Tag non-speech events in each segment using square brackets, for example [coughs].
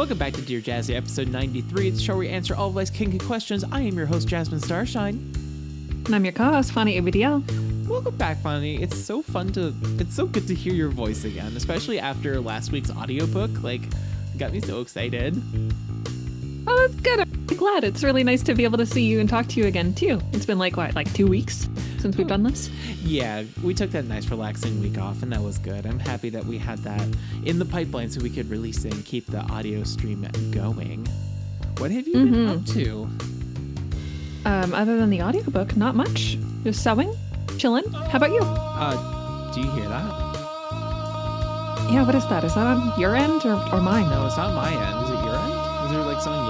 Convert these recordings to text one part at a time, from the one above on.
Welcome back to Dear Jazzy, episode 93. It's show where we answer all of life's kinky questions. I am your host, Jasmine Starshine. And I'm your co-host, Fanny ABDL. Welcome back, Fanny. It's so fun to, it's so good to hear your voice again, especially after last week's audiobook. Like, it got me so excited. Oh, that's good. I'm glad. It's really nice to be able to see you and talk to you again, too. It's been like, what, like two weeks since we've done this? Yeah, we took that nice relaxing week off, and that was good. I'm happy that we had that in the pipeline so we could release it and keep the audio stream going. What have you been up to? Um, other than the audiobook, not much. Just sewing, chilling. How about you? Uh, do you hear that? Yeah, what is that? Is that on your end or, or mine? No, it's not my end. Is it your end? Is there like? Yeah,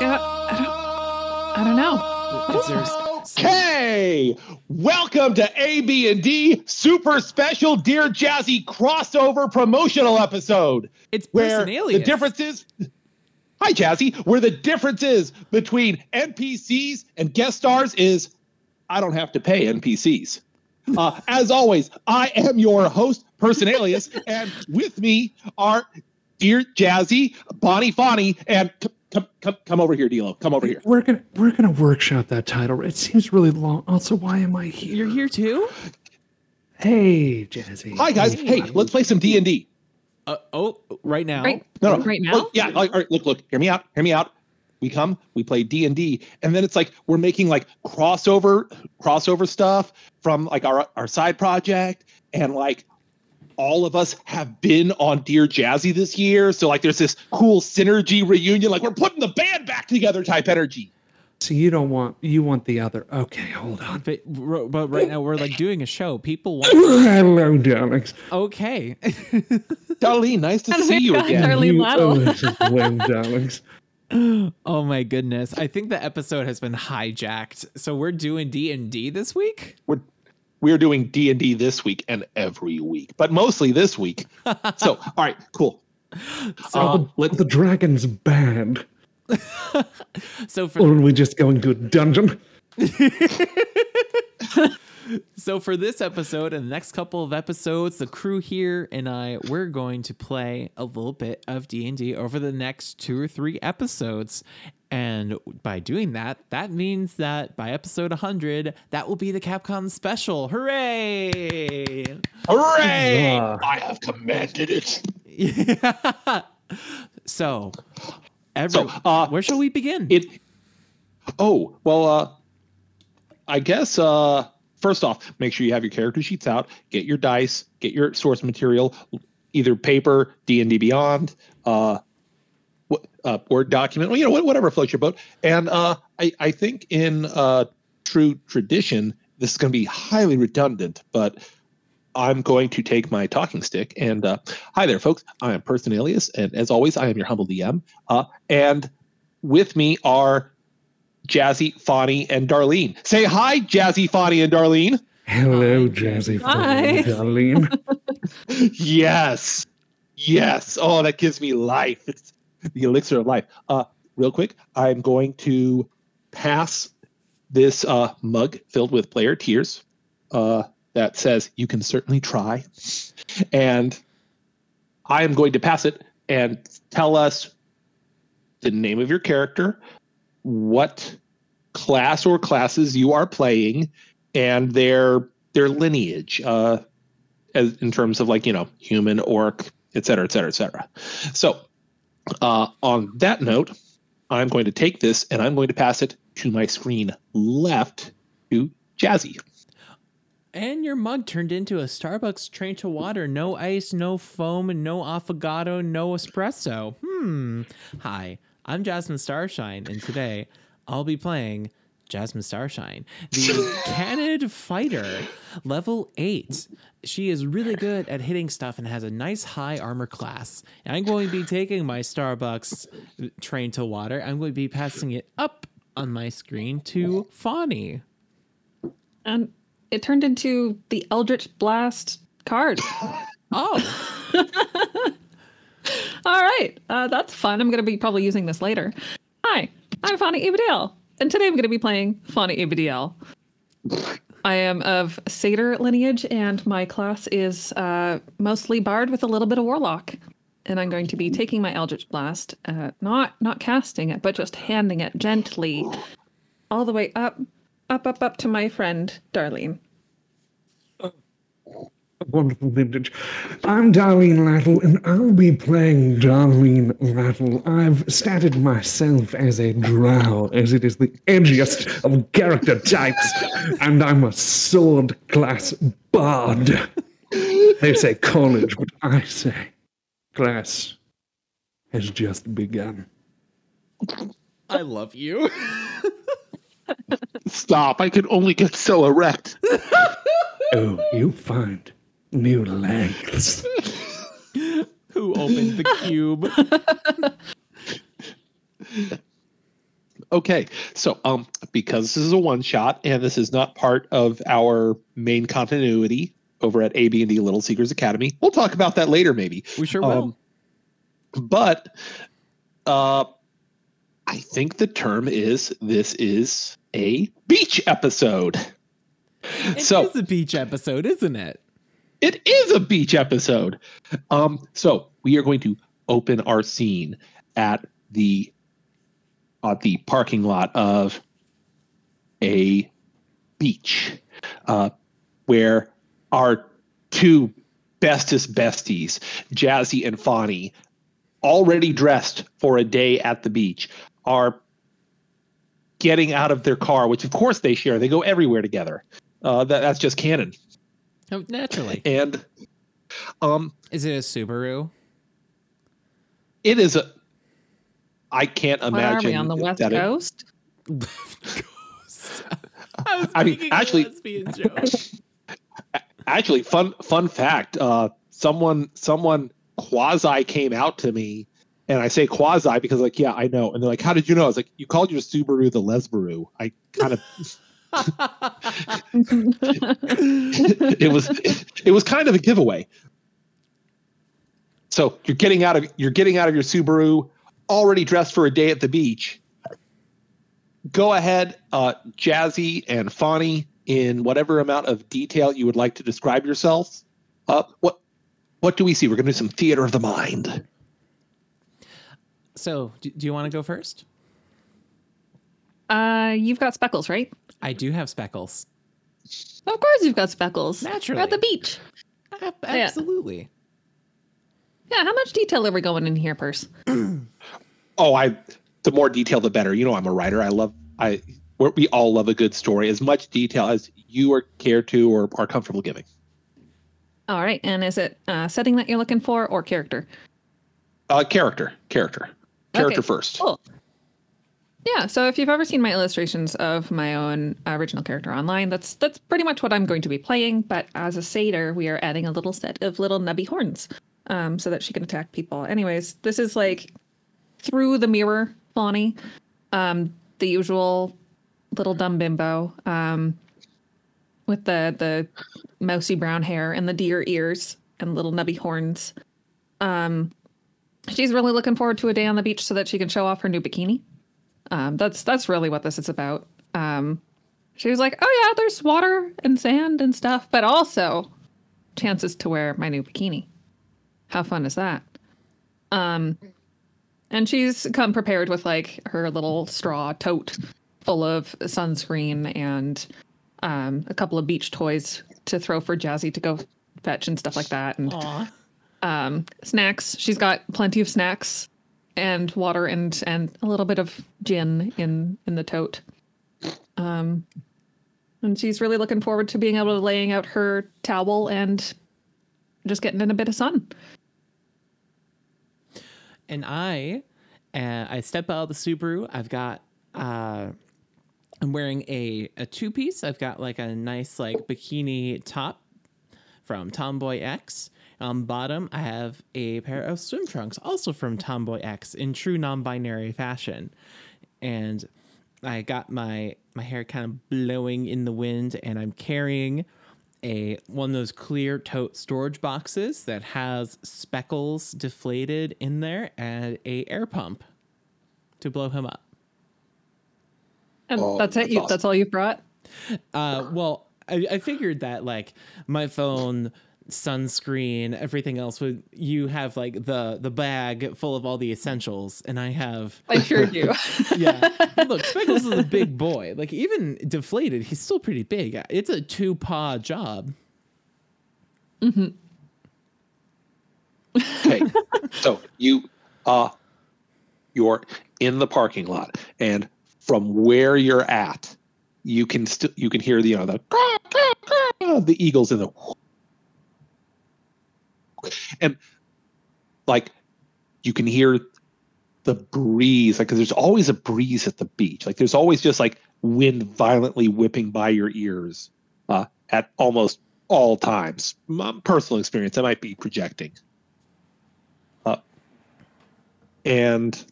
I don't, I don't know. What Is is there that? s- Okay, welcome to AB and D Super Special Dear Jazzy crossover promotional episode. It's Where Personalius. the difference is, hi Jazzy, where the difference is between NPCs and guest stars is, I don't have to pay NPCs. [laughs] Uh, as always, I am your host, Personalius, [laughs] and with me are Dear Jazzy, Bonnie Fonny, and c- come come come over here, Dilo. Come over here. We're gonna we're gonna workshop that title. It seems really long. Also, why am I here? You're here too? Hey, Jazzy. Hi guys. Hey, let's play some D and D. Uh, oh, right now? Right, No, no. right now? Look, yeah. Like, all right, look, look. Hear me out. Hear me out. We come. We play D and D, and then it's like we're making like crossover crossover stuff from like our our side project, and like all of us have been on Dear Jazzy this year. So like there's this cool synergy reunion. Like we're putting the band back together type energy. So you don't want you want the other. Okay, hold on. But, but right now we're like doing a show. People want. [laughs] Hello, darlings. Okay. [laughs] Darlene, nice to And see you again. Darlene You- Waddle. oh, this is Gwen, darlings. oh my goodness. I think the episode has been hijacked. So we're doing D and D this week. We're we're doing D and D this week and every week, but mostly this week. [laughs] so all right, cool. So, Uh, let's The dragon's bad. [laughs] so for Or are we just going to a dungeon? [laughs] So for this episode and the next couple of episodes, the crew here and I we're going to play a little bit of D&D over the next 2 or 3 episodes. And by doing that, that means that by episode 100, that will be the Capcom special. Hooray! hooray! Yeah. I have commanded it. Yeah. [laughs] so, every, So, uh, where shall we begin? It. Oh well, uh, I guess uh, first off, make sure you have your character sheets out. Get your dice. Get your source material, either paper, D and D Beyond, uh, Word document. Well, you know, whatever floats your boat. And uh, I, I think in uh, true tradition, this is going to be highly redundant, but I'm going to take my talking stick and uh, hi there, folks. I am Person Alias, and as always, I am your humble DM. Uh, and with me are Jazzy, Fonny, and Darlene. Say hi, Jazzy, Fonny, and Darlene. Hello, Jazzy. Hi. Darlene. [laughs] Yes, yes. Oh, that gives me life. It's the elixir of life. Uh, real quick, I'm going to pass this uh, mug filled with player tears uh, that says "You can certainly try," and I am going to pass it and tell us the name of your character, what class or classes you are playing, and their their lineage. Uh, as in terms of like you know human orc et cetera et cetera et cetera so uh, on that note i'm going to take this and i'm going to pass it to my screen left to jazzy And your mug turned into a Starbucks Trenta water. No ice, no foam, no affogato, no espresso. Hmm. Hi, I'm Jasmine Starshine, and today I'll be playing Jasmine Starshine, the [laughs] Canid fighter, level 8. She is really good at hitting stuff and has a nice high armor class. And I'm going to be taking my Starbucks Trenta water. I'm going to be passing it up on my screen to Fawny. And it turned into the Eldritch Blast card. Oh, [laughs] All right, uh, that's fun. I'm going to be probably using this later. Hi, I'm Fawny Abadiel, and today I'm going to be playing Fawny Abadiel. I am of Satyr lineage, and my class is uh, mostly Bard with a little bit of Warlock. And I'm going to be taking my Eldritch Blast, uh, not not casting it, but just handing it gently, all the way up, up, up, up to my friend Darlene. Wonderful vintage. I'm Darlene Lattle, and I'll be playing Darlene Lattle. I've statted myself as a drow, as it is the edgiest of character types, and I'm a sword class bard. They say college, but I say class has just begun. I love you. Stop! I can only get so erect. [laughs] Oh, you find new lengths. [laughs] Who opened the cube? Okay, so um, because this is a one shot and this is not part of our main continuity over at AB and D Little Seekers Academy, we'll talk about that later, maybe. We sure will. Um, but uh, I think the term is this is a beach episode. It is so a beach episode, isn't it? It is a beach episode. Um, so we are going to open our scene at the at the parking lot of a beach, uh, where our two bestest besties, Jazzy and Fawny, already dressed for a day at the beach, are getting out of their car, which of course they share. They go everywhere together. Uh, that, that's just canon. Oh, naturally. And um, Is it a Subaru? it is a. I can't What are imagine we on the West that it- Coast? I [laughs] I mean, actually- joke. [laughs] actually, fun fun fact. Uh, someone someone quasi came out to me, and I say quasi because like yeah I know, and they're like, how did you know? I was like, you called your Subaru the Lesbaru. I kind of [laughs] it was it was kind of a giveaway. So you're getting out of you're getting out of your Subaru, already dressed for a day at the beach. Go ahead, uh, Jazzy and Fawny, in whatever amount of detail you would like to describe yourselves. Uh, what what do we see? We're going to do some theater of the mind. so, do, do you want to go first? Uh, you've got speckles, right? I do have speckles. Of course, you've got speckles. Naturally. We're at the beach. Ab- Absolutely. Yeah, how much detail are we going in here, Purse? [clears throat] Oh, I the more detail the better. You know, I'm a writer. I love I we're- we all love a good story. As much detail as you are care to or are comfortable giving. All right, and is it uh, setting that you're looking for or character? Uh, character, character, character Okay, first. Cool. Yeah, so if you've ever seen my illustrations of my own original character online, that's that's pretty much what I'm going to be playing. But as a satyr, we are adding a little set of little nubby horns, um, so that she can attack people. Anyways, this is like through the mirror, Fawny, um, the usual little dumb bimbo, um, with the the mousy brown hair and the deer ears and little nubby horns. Um, she's really looking forward to a day on the beach so that she can show off her new bikini. Um, that's that's really what this is about. Um, she was like, "Oh yeah, there's water and sand and stuff, but also chances to wear my new bikini. How fun is that?" Um, and she's come prepared with like her little straw tote full of sunscreen and um, a couple of beach toys to throw for Jazzy to go fetch and stuff like that. And um, snacks. She's got plenty of snacks and water and and a little bit of gin in in the tote. Um, and she's really looking forward to being able to laying out her towel and just getting in a bit of sun. and I, uh, I step out of the Subaru. I've got, uh, I'm wearing a a two piece. I've got like a nice like bikini top from Tomboy X. On bottom, I have a pair of swim trunks, also from Tomboy X, in true non-binary fashion. And I got my my hair kind of blowing in the wind, and I'm carrying a one of those clear tote storage boxes that has speckles deflated in there and a air pump to blow him up. And Oh, that's it. that's You, awesome. That's all you brought. Uh, well, I, I figured that like my phone, sunscreen, everything else would you have like the the bag full of all the essentials, and I have [laughs] I sure do. [laughs] yeah. Look, Speckles is a big [laughs] boy. Like even deflated, he's still pretty big. It's a two paw job. Okay. so you uh you're in the parking lot and from where you're at, you can still you can hear the you know the the eagles in the and like you can hear the breeze like 'cause there's always a breeze at the beach. Like there's always just like wind violently whipping by your ears uh, at almost all times. My personal experience i might be projecting. Uh, and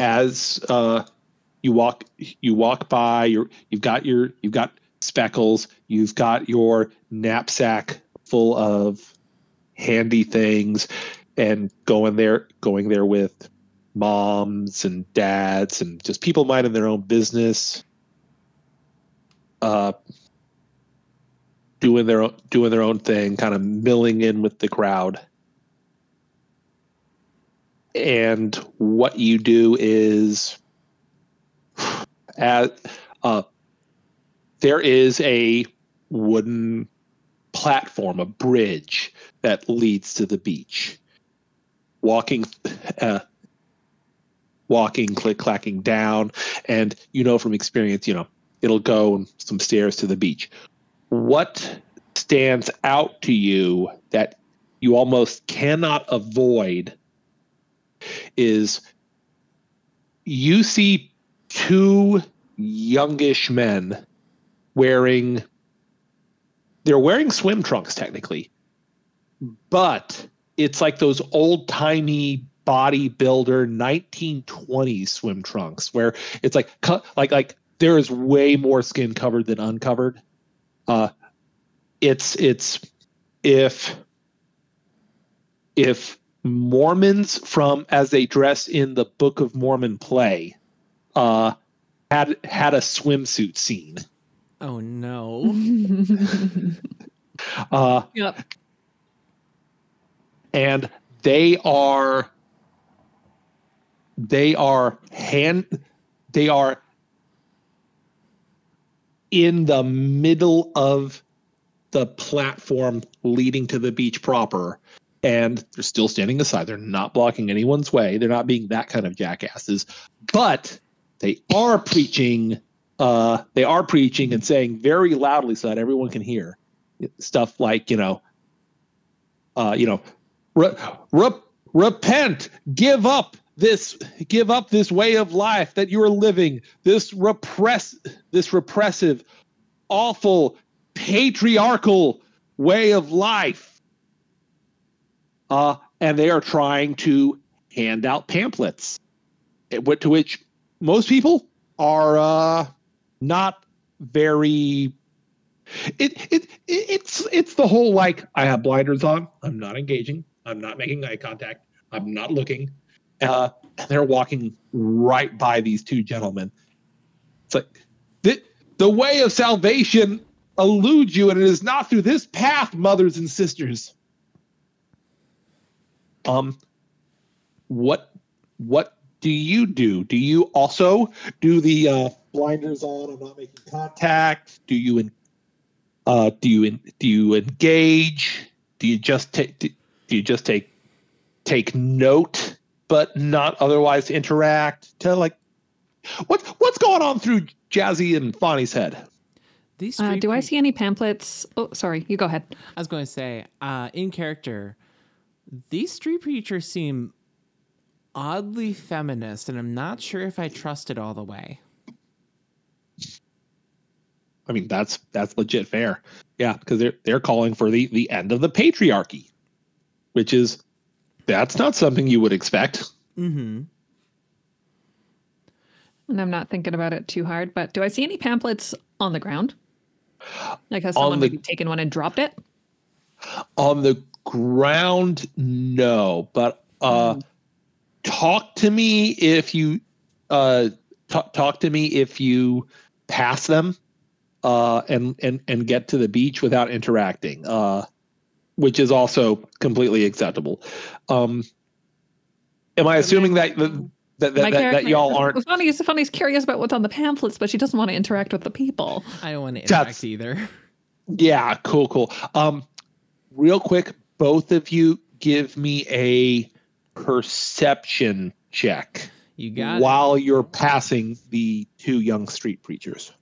as uh, you walk you walk by you're, you've got your you've got speckles you've got your knapsack full of handy things and going there going there with moms and dads and just people minding their own business uh doing their own doing their own thing kind of milling in with the crowd. And what you do is [sighs] at uh there is a wooden platform a bridge that leads to the beach. Walking uh, walking click clacking down and you know from experience you know it'll go some stairs to the beach. What stands out to you that you almost cannot avoid is you see two youngish men wearing they're wearing swim trunks technically but it's like those old timey bodybuilder 1920s swim trunks where it's like like like there is way more skin covered than uncovered. Uh it's it's if if mormons from as they dress in the book of mormon play uh had had a swimsuit scene Oh no. [laughs] uh yep. and they are they are hand they are in the middle of the platform leading to the beach proper and they're still standing aside they're not blocking anyone's way they're not being that kind of jackasses but they are preaching uh they are preaching and saying very loudly so that everyone can hear stuff like you know uh you know re- re- repent give up this give up this way of life that you are living this repress this repressive awful patriarchal way of life. Uh and they are trying to hand out pamphlets eh, to which most people are uh not very it, it it it's it's the whole like I have blinders on. I'm not engaging. I'm not making eye contact. I'm not looking. Uh, and they're walking right by these two gentlemen. It's like the the way of salvation eludes you, and it is not through this path, mothers and sisters. Um, what what do you do? Do you also do the uh, blinders on? I'm not making contact. Do you in, uh, do you in, do you engage? Do you just take do, do you just take take note but not otherwise interact? To like what what's going on through Jazzy and Fonny's head? These Uh, do I see any pamphlets? Oh, sorry. You go ahead. I was going to say, uh, in character, these street preachers seem oddly feminist, and I'm not sure if I trust it all the way. I mean that's that's legit fair. Yeah, because they're they're calling for the the end of the patriarchy, which is that's not something you would expect. Mm-hmm. and I'm not thinking about it too hard, but do I see any pamphlets on the ground? Like has someone the- maybe taken one and dropped it? On the ground, no. But uh, Hmm. Talk to me if you uh, talk talk to me if you pass them uh, and and and get to the beach without interacting, uh, which is also completely acceptable. Um, am I assuming that that that, that, that y'all aren't? Funny's Funny's curious about what's on the pamphlets, but she doesn't want to interact with the people. I don't want to That's- interact either. Yeah, cool, cool. Um, real quick, both of you give me a perception check You got it. while you're passing the two young street preachers.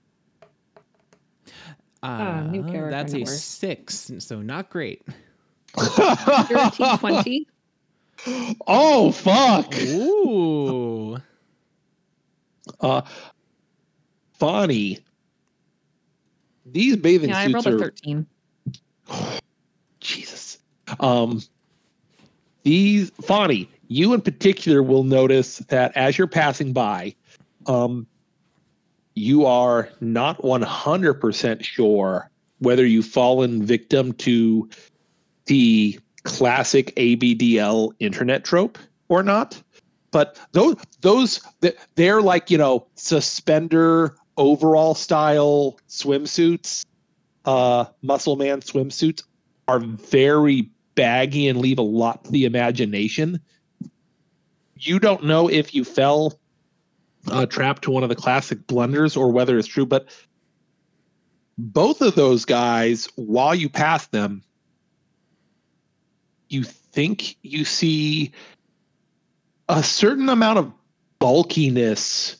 Uh, new character that's a network. six, so not great. 13, 20. [laughs] oh fuck! Ooh. [laughs] Uh, Fonny, these bathing Yeah, I suits rolled a are 13. [sighs] Jesus. Um, these Fonny, you in particular will notice that as you're passing by, um, you are not 100% sure whether you've fallen victim to the classic ABDL internet trope or not. But those those they're like you know suspender overall style swimsuits, uh, muscle man swimsuits are very baggy and leave a lot to the imagination. You don't know if you fell uh, trapped to one of the classic blunders or whether it's true, but both of those guys, while you pass them, you think you see a certain amount of bulkiness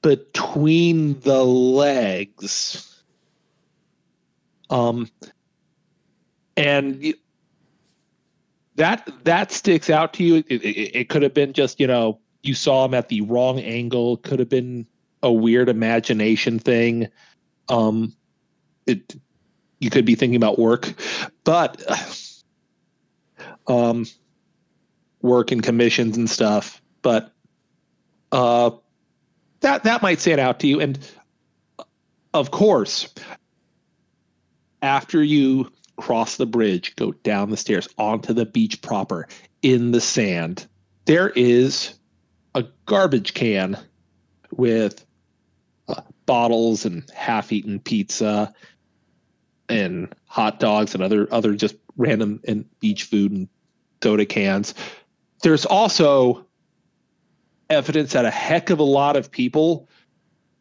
between the legs. Um, and that that sticks out to you. It, it, it could have been just you know you saw him at the wrong angle. Could have been a weird imagination thing. Um, it you could be thinking about work, but um, work and commissions and stuff. But uh, that that might stand out to you. And of course, after you cross the bridge, go down the stairs onto the beach proper in the sand, there is a garbage can with uh, bottles and half-eaten pizza and hot dogs and other other just random and beach food and soda cans. There's also evidence that a heck of a lot of people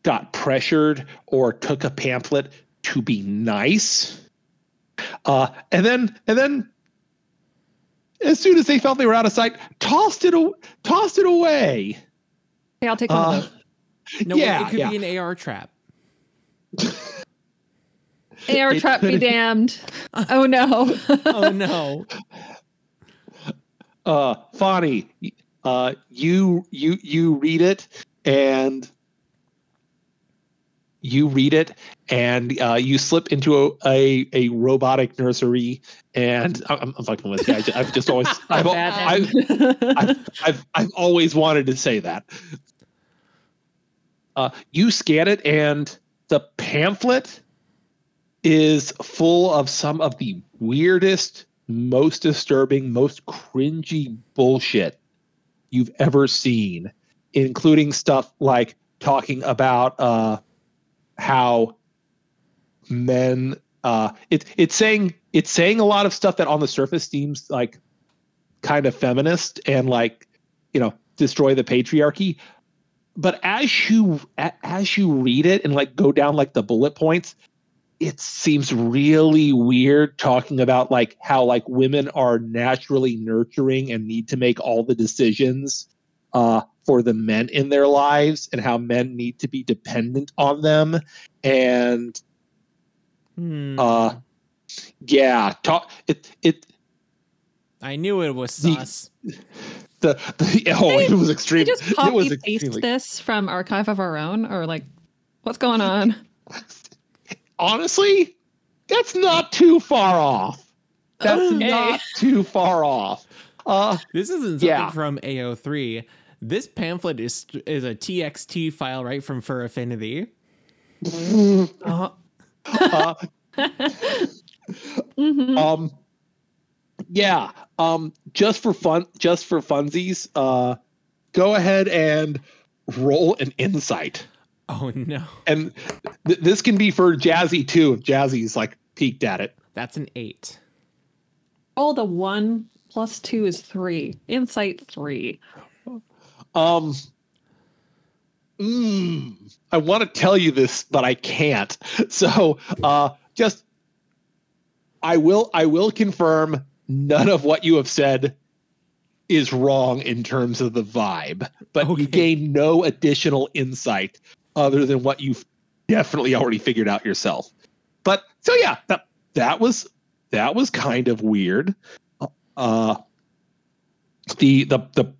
got pressured or took a pamphlet to be nice. Uh, and then and then as soon as they felt they were out of sight, tossed it a- tossed it away. Okay, I'll take one Uh, of those. No, Yeah, it could yeah. be an AR trap. [laughs] AR it trap be damned. Oh no. [laughs] Oh no. uh Fonny, uh you you you read it and you read it and uh, you slip into a, a, a robotic nursery and I'm, I'm fucking with you. I, I've just always [laughs] I've, I've. I've, I've, I've always wanted to say that. Uh, you scan it, and the pamphlet is full of some of the weirdest, most disturbing, most cringy bullshit you've ever seen, including stuff like talking about uh, how men. Uh, it, it's saying it's saying a lot of stuff that on the surface seems like kind of feminist and like you know destroy the patriarchy but as you as you read it and like go down like the bullet points it seems really weird talking about like how like women are naturally nurturing and need to make all the decisions uh for the men in their lives and how men need to be dependent on them and Hmm. uh yeah talk it it I knew it was the- sus. [laughs] the, the oh it was extreme you just it was paste extremely this from Archive of Our Own, or like, what's going on? [laughs] honestly, that's not too far off. That's Okay. not too far off. Uh, This isn't something Yeah. from AO3. This pamphlet is is a TXT file right from Fur Affinity. Oh. [laughs] Uh, Mhm. um, yeah. Um, just for fun, just for funsies, uh, go ahead and roll an insight. Oh no, And th- this can be for Jazzy too, if Jazzy's like peeked at it. that's an eight. Oh, the one plus two is three. Insight three. Um, mm, I want to tell you this, but I can't. [laughs] So, uh, just I will I will confirm none of what you have said is wrong in terms of the vibe, but Okay. you gain no additional insight other than what you've definitely already figured out yourself. But so yeah, that that was that was kind of weird. Uh, the the the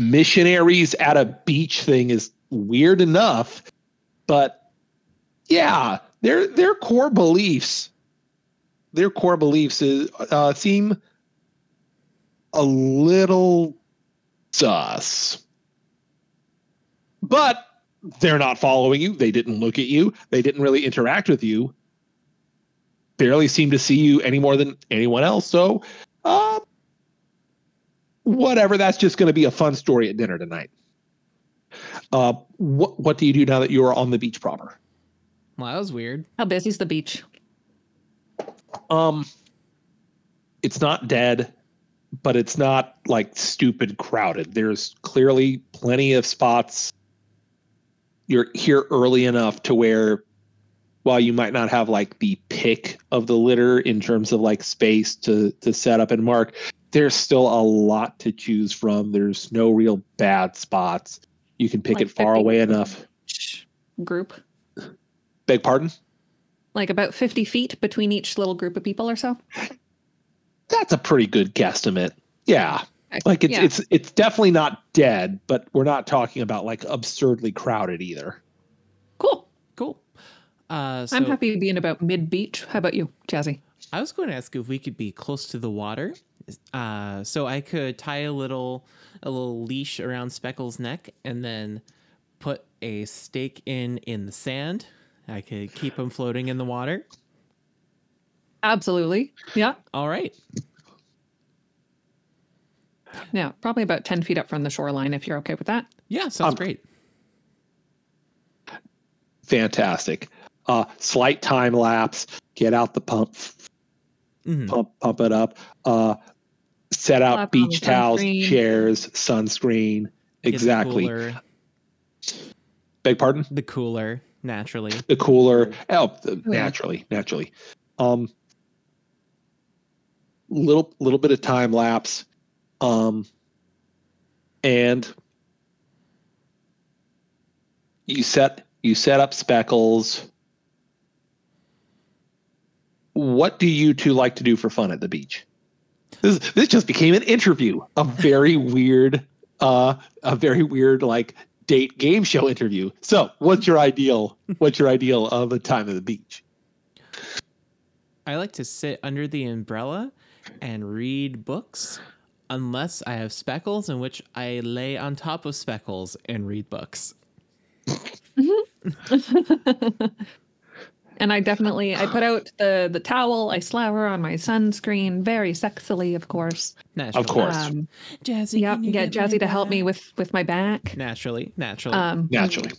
missionaries at a beach thing is weird enough, but yeah, their their core beliefs, their core beliefs is uh, seem a little sus. But they're not following you. They didn't look at you. They didn't really interact with you. Barely seem to see you any more than anyone else. So, uh, whatever. That's just going to be a fun story at dinner tonight. Uh, what what do you do now that you are on the beach proper? Well, that was weird. How busy's the beach? Um, it's not dead, but it's not like stupid crowded. There's clearly plenty of spots. You're here early enough to where, while you might not have like the pick of the litter in terms of like space to to set up and mark, there's still a lot to choose from. There's no real bad spots. You can pick Like it far away enough. Group. Beg pardon? Like about 50 feet between each little group of people or so. That's a pretty good guesstimate. Yeah. Like it's Yeah. it's it's definitely not dead, but we're not talking about like absurdly crowded either. Cool. Cool. Uh, so I'm happy being about mid beach. How about you, Jazzy? I was going to ask if we could be close to the water, uh, so I could tie a little a little leash around Speckle's neck and then put a stake in in the sand. I could keep him floating in the water. Absolutely. Yeah. All right. Yeah. Probably about 10 feet up from the shoreline if you're okay with that. Yeah, sounds Um, great. Fantastic. Uh slight time lapse, get out the pump Mhm. pump pump it up. Uh set out Slap beach towels, sunscreen. chairs, sunscreen. Exactly. Beg pardon? the cooler, naturally. the cooler. Oh, the- yeah. naturally, naturally. Um, little little bit of time lapse, um, and you set you set up speckles. What do you two like to do for fun at the beach? This this just became an interview, a very [laughs] weird, uh, a very weird like date game show interview. So, what's your ideal? What's your ideal of a time at the beach? I like to sit under the umbrella and read books, unless I have speckles, in which I lay on top of speckles and read books. [laughs] And I definitely I put out the the towel, I slather on my sunscreen, very sexily, of course. Naturally. Of course. Um, Jazzy. yeah, can get Jazzy to help me with with my back. Naturally, naturally. Um, Naturally,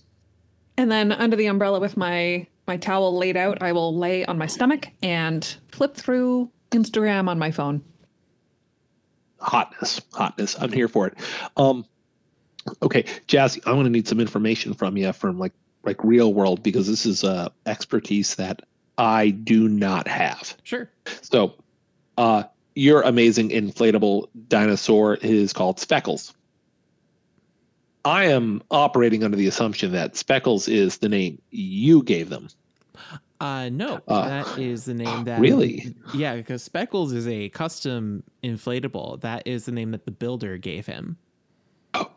and then under the umbrella with my my towel laid out, I will lay on my stomach and flip through Instagram on my phone. hotness, hotness. I'm here for it. Um, okay, Jazzy, I'm going to need some information from you from like like real world because this is uh, expertise that I do not have. sure. So, uh, your amazing inflatable dinosaur is called Speckles. I am operating under the assumption that Speckles is the name you gave them. Uh, no, Uh, that is the name that. really? Yeah, because Speckles is a custom inflatable. That is the name that the builder gave him.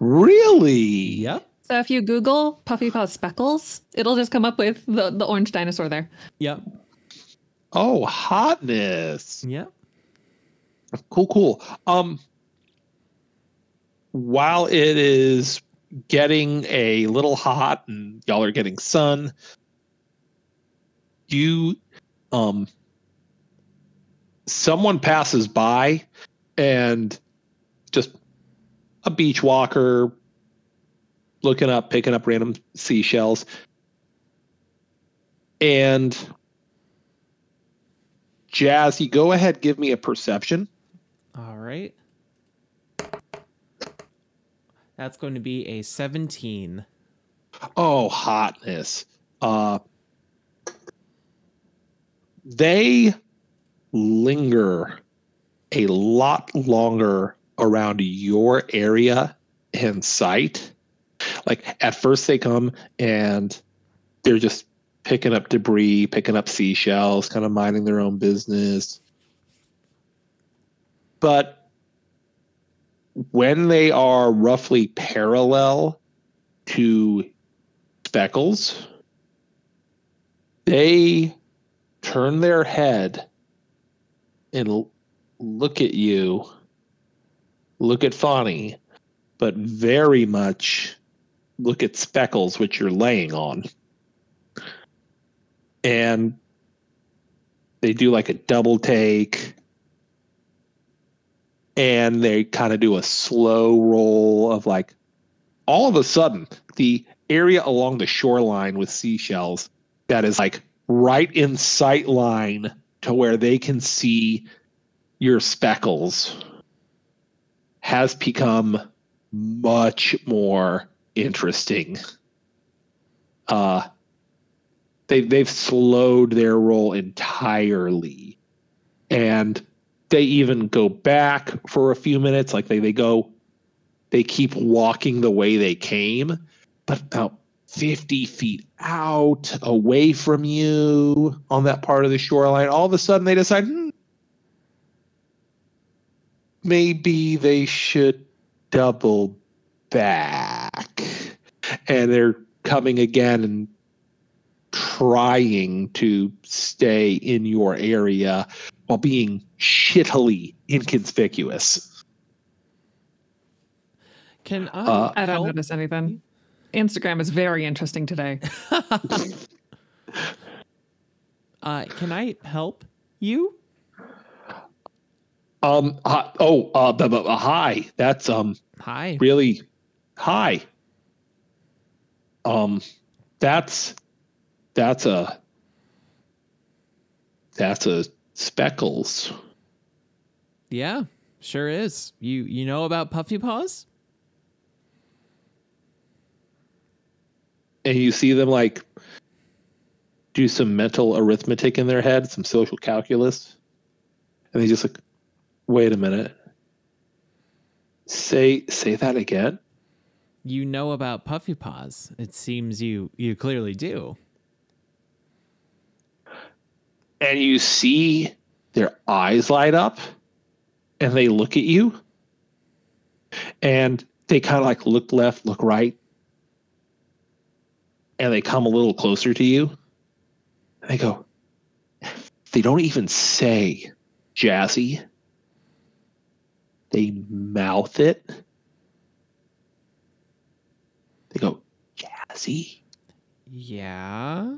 Really? Yep. So if you Google Puffy Paw Speckles, it'll just come up with the, the orange dinosaur there. Yep. Oh, hotness. Yep. Cool, cool. Um, while it is getting a little hot and y'all are getting sun, you um someone passes by and just a beach walker looking up, picking up random seashells. And Jazzy, go ahead, give me a perception. All right. That's going to be a 17. Oh, hotness. Uh they linger a lot longer around your area and sight. Like at first they come and they're just picking up debris, picking up seashells, kind of minding their own business. But when they are roughly parallel to speckles, they turn their head and look at you, look at Fawny, but very much look at Speckles, which you're laying on. And they do like a double take. And they kind of do a slow roll of like, all of a sudden, the area along the shoreline with seashells that is like right in sight line to where they can see your speckles has become much more interesting. Uh they they've slowed their roll entirely. And they even go back for a few minutes like they they go they keep walking the way they came, but about 50 feet out away from you on that part of the shoreline, all of a sudden they decide hmm, maybe they should double back. And they're coming again and trying to stay in your area while being shittily inconspicuous. Can I? Uh, I don't help? notice anything. Instagram is very interesting today. [laughs] [laughs] Uh, can I help you? Um. hi- oh. Uh. bu- bu- uh, hi. That's um. Hi. Really. Hi. Um. That's. That's a. That's a speckles. Yeah, sure is. You you know about Puffy Paws? and you see them like do some mental arithmetic in their head, some social calculus, and they just like, wait a minute. Say say that again. You know about Puffy Paws. It seems you you clearly do. And you see their eyes light up and they look at you. And they kind of like look left, look right. And they come a little closer to you. And they go, they don't even say jazzy. They mouth it. They go, jazzy. Yeah.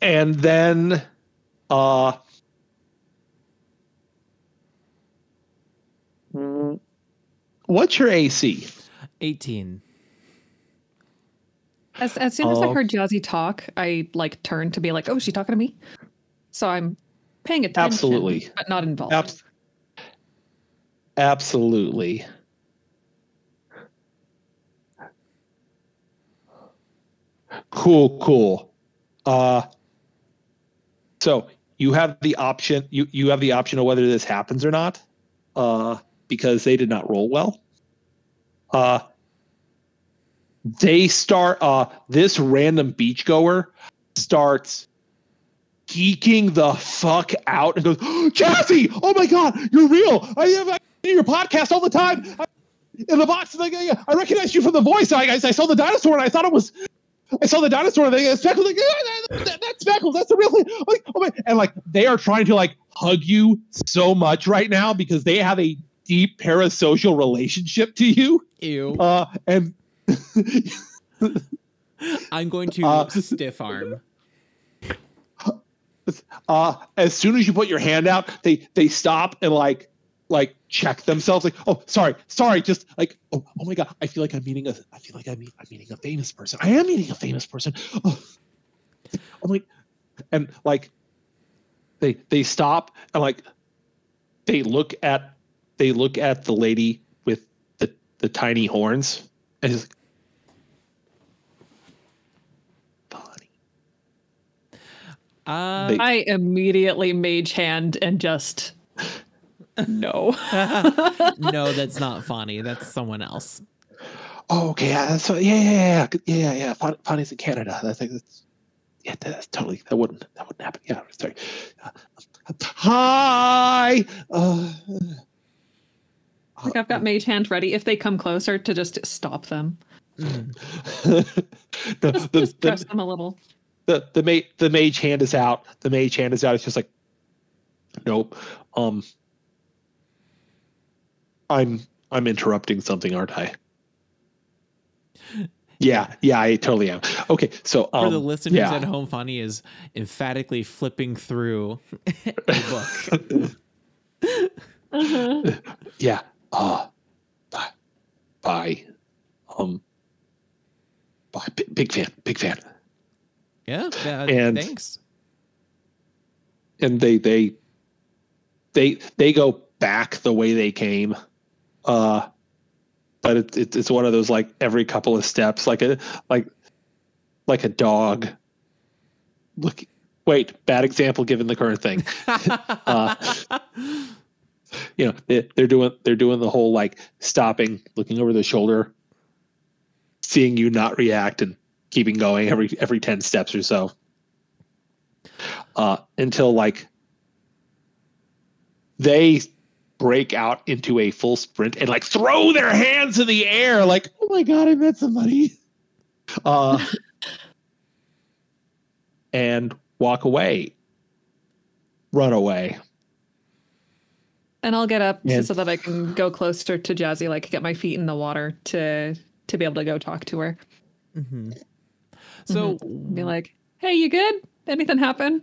and then uh what's your AC? 18. As as soon as I Oh. heard Jazzy talk, I like turned to be like, "Oh, is she talking to me?" So I'm paying attention, Absolutely. but not involved. Abs- absolutely. Cool, cool. Uh so you have the option you you have the option of whether this happens or not. Uh because they did not roll well. Uh they start uh this random beachgoer starts geeking the fuck out and goes, [gasps] Jazzy, oh my god, you're real. I have I do your podcast all the time. I, in the box, like, I, recognized you from the voice. I, I, I saw the dinosaur and I thought it was. I saw the dinosaur and they, Speckles like, yeah, that, that, that's Speckles. That's the real thing. Like, oh my, and like they are trying to like hug you so much right now because they have a deep parasocial relationship to you. Ew. Uh, and [laughs] I'm going to uh, stiff arm. uh, as soon as you put your hand out, they they stop and like like check themselves. Like, oh, sorry, sorry. Just like, oh, oh my god, I feel like I'm meeting a. I feel like I'm, meet, I'm meeting a famous person. I am meeting a famous person. Oh, I'm like, and like, they they stop and like, they look at they look at the lady with the the tiny horns and just. Funny. Uh, They- I immediately mage hand and just no. [laughs] no, that's not funny. That's someone else. Oh, okay. Yeah, that's yeah, yeah, yeah, yeah, yeah. yeah. Fun, Funny's in Canada. That's like that's yeah. That's totally that wouldn't that wouldn't happen. Yeah, sorry. Uh, hi. Uh, like I've got mage hand ready if they come closer to just stop them. Mm. [laughs] the, Just, the, just press the, them a little. the, the, ma- the mage hand is out. The mage hand is out. It's just like, nope. Um, I'm I'm interrupting something, aren't I? Yeah, yeah, I totally am. Okay, so um, For the listeners yeah. at home, funny is emphatically flipping through a book. [laughs] Uh-huh. yeah. Uh bye. Bye. Um bye. B- big fan. Big fan. Yeah, yeah And- thanks. And they they they they go back the way they came. Uh but it's it's it's one of those like every couple of steps, like a like like a dog. Look wait, bad example given the current thing. [laughs] uh, you know they, they're doing they're doing the whole like stopping looking over the shoulder seeing you not react and keeping going every every 10 steps or so uh until like they break out into a full sprint and like throw their hands in the air like oh my god i met somebody uh [laughs] and walk away run away And I'll get up Yeah. so that I can go closer to Jazzy, like get my feet in the water to to be able to go talk to her. Mm-hmm. So Be like, "Hey, you good? Anything happen?"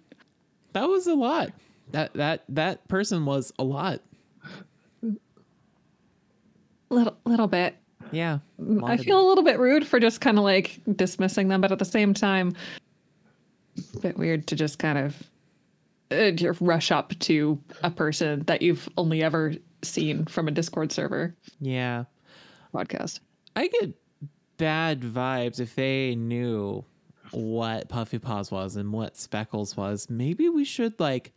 that was a lot. That that that person was a lot. Little little bit. Yeah. Mm, I feel a little bit rude for just kind of like dismissing them, but at the same time, a bit weird to just kind of uh, rush up to a person that you've only ever seen from a Discord server Yeah. podcast. I get bad vibes if they knew what Puffy Paws was and what Speckles was. Maybe we should like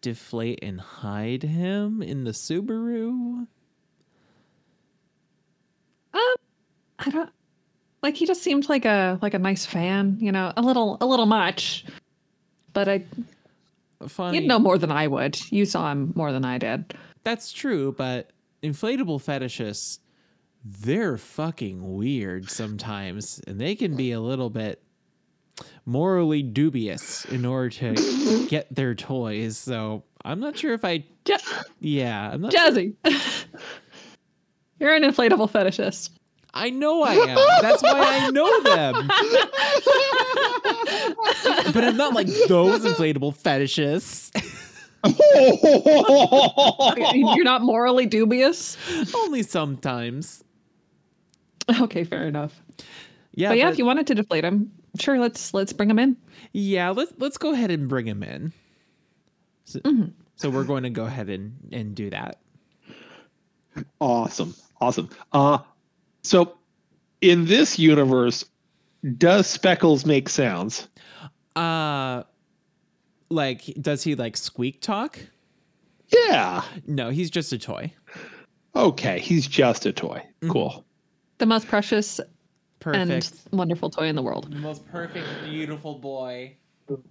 deflate and hide him in the Subaru. Um, I don't like. He just seemed like a like a nice fan, you know, a little a little much, but I Funny. you'd know more than I would. You saw him more than I did. That's true, but inflatable fetishists, they're fucking weird sometimes, and they can be a little bit morally dubious in order to get their toys. So I'm not sure if I, Ja- yeah, I'm not. Jazzy, [laughs] you're an inflatable fetishist. I know I am. That's why I know them. [laughs] but I'm not like those inflatable fetishists. [laughs] You're not morally dubious. Only sometimes. Okay, fair enough. Yeah, but yeah, but- if you wanted to deflate him, sure, let's let's bring him in. Yeah, let's let's go ahead and bring him in. So, Mm-hmm. so we're going to go ahead and and do that. Awesome. Awesome. Uh so in this universe, does Speckles make sounds? Uh like does he like squeak talk? Yeah. No, he's just a toy. Okay. He's just a toy. Cool. The most precious Perfect. and wonderful toy in the world. The most perfect, beautiful boy.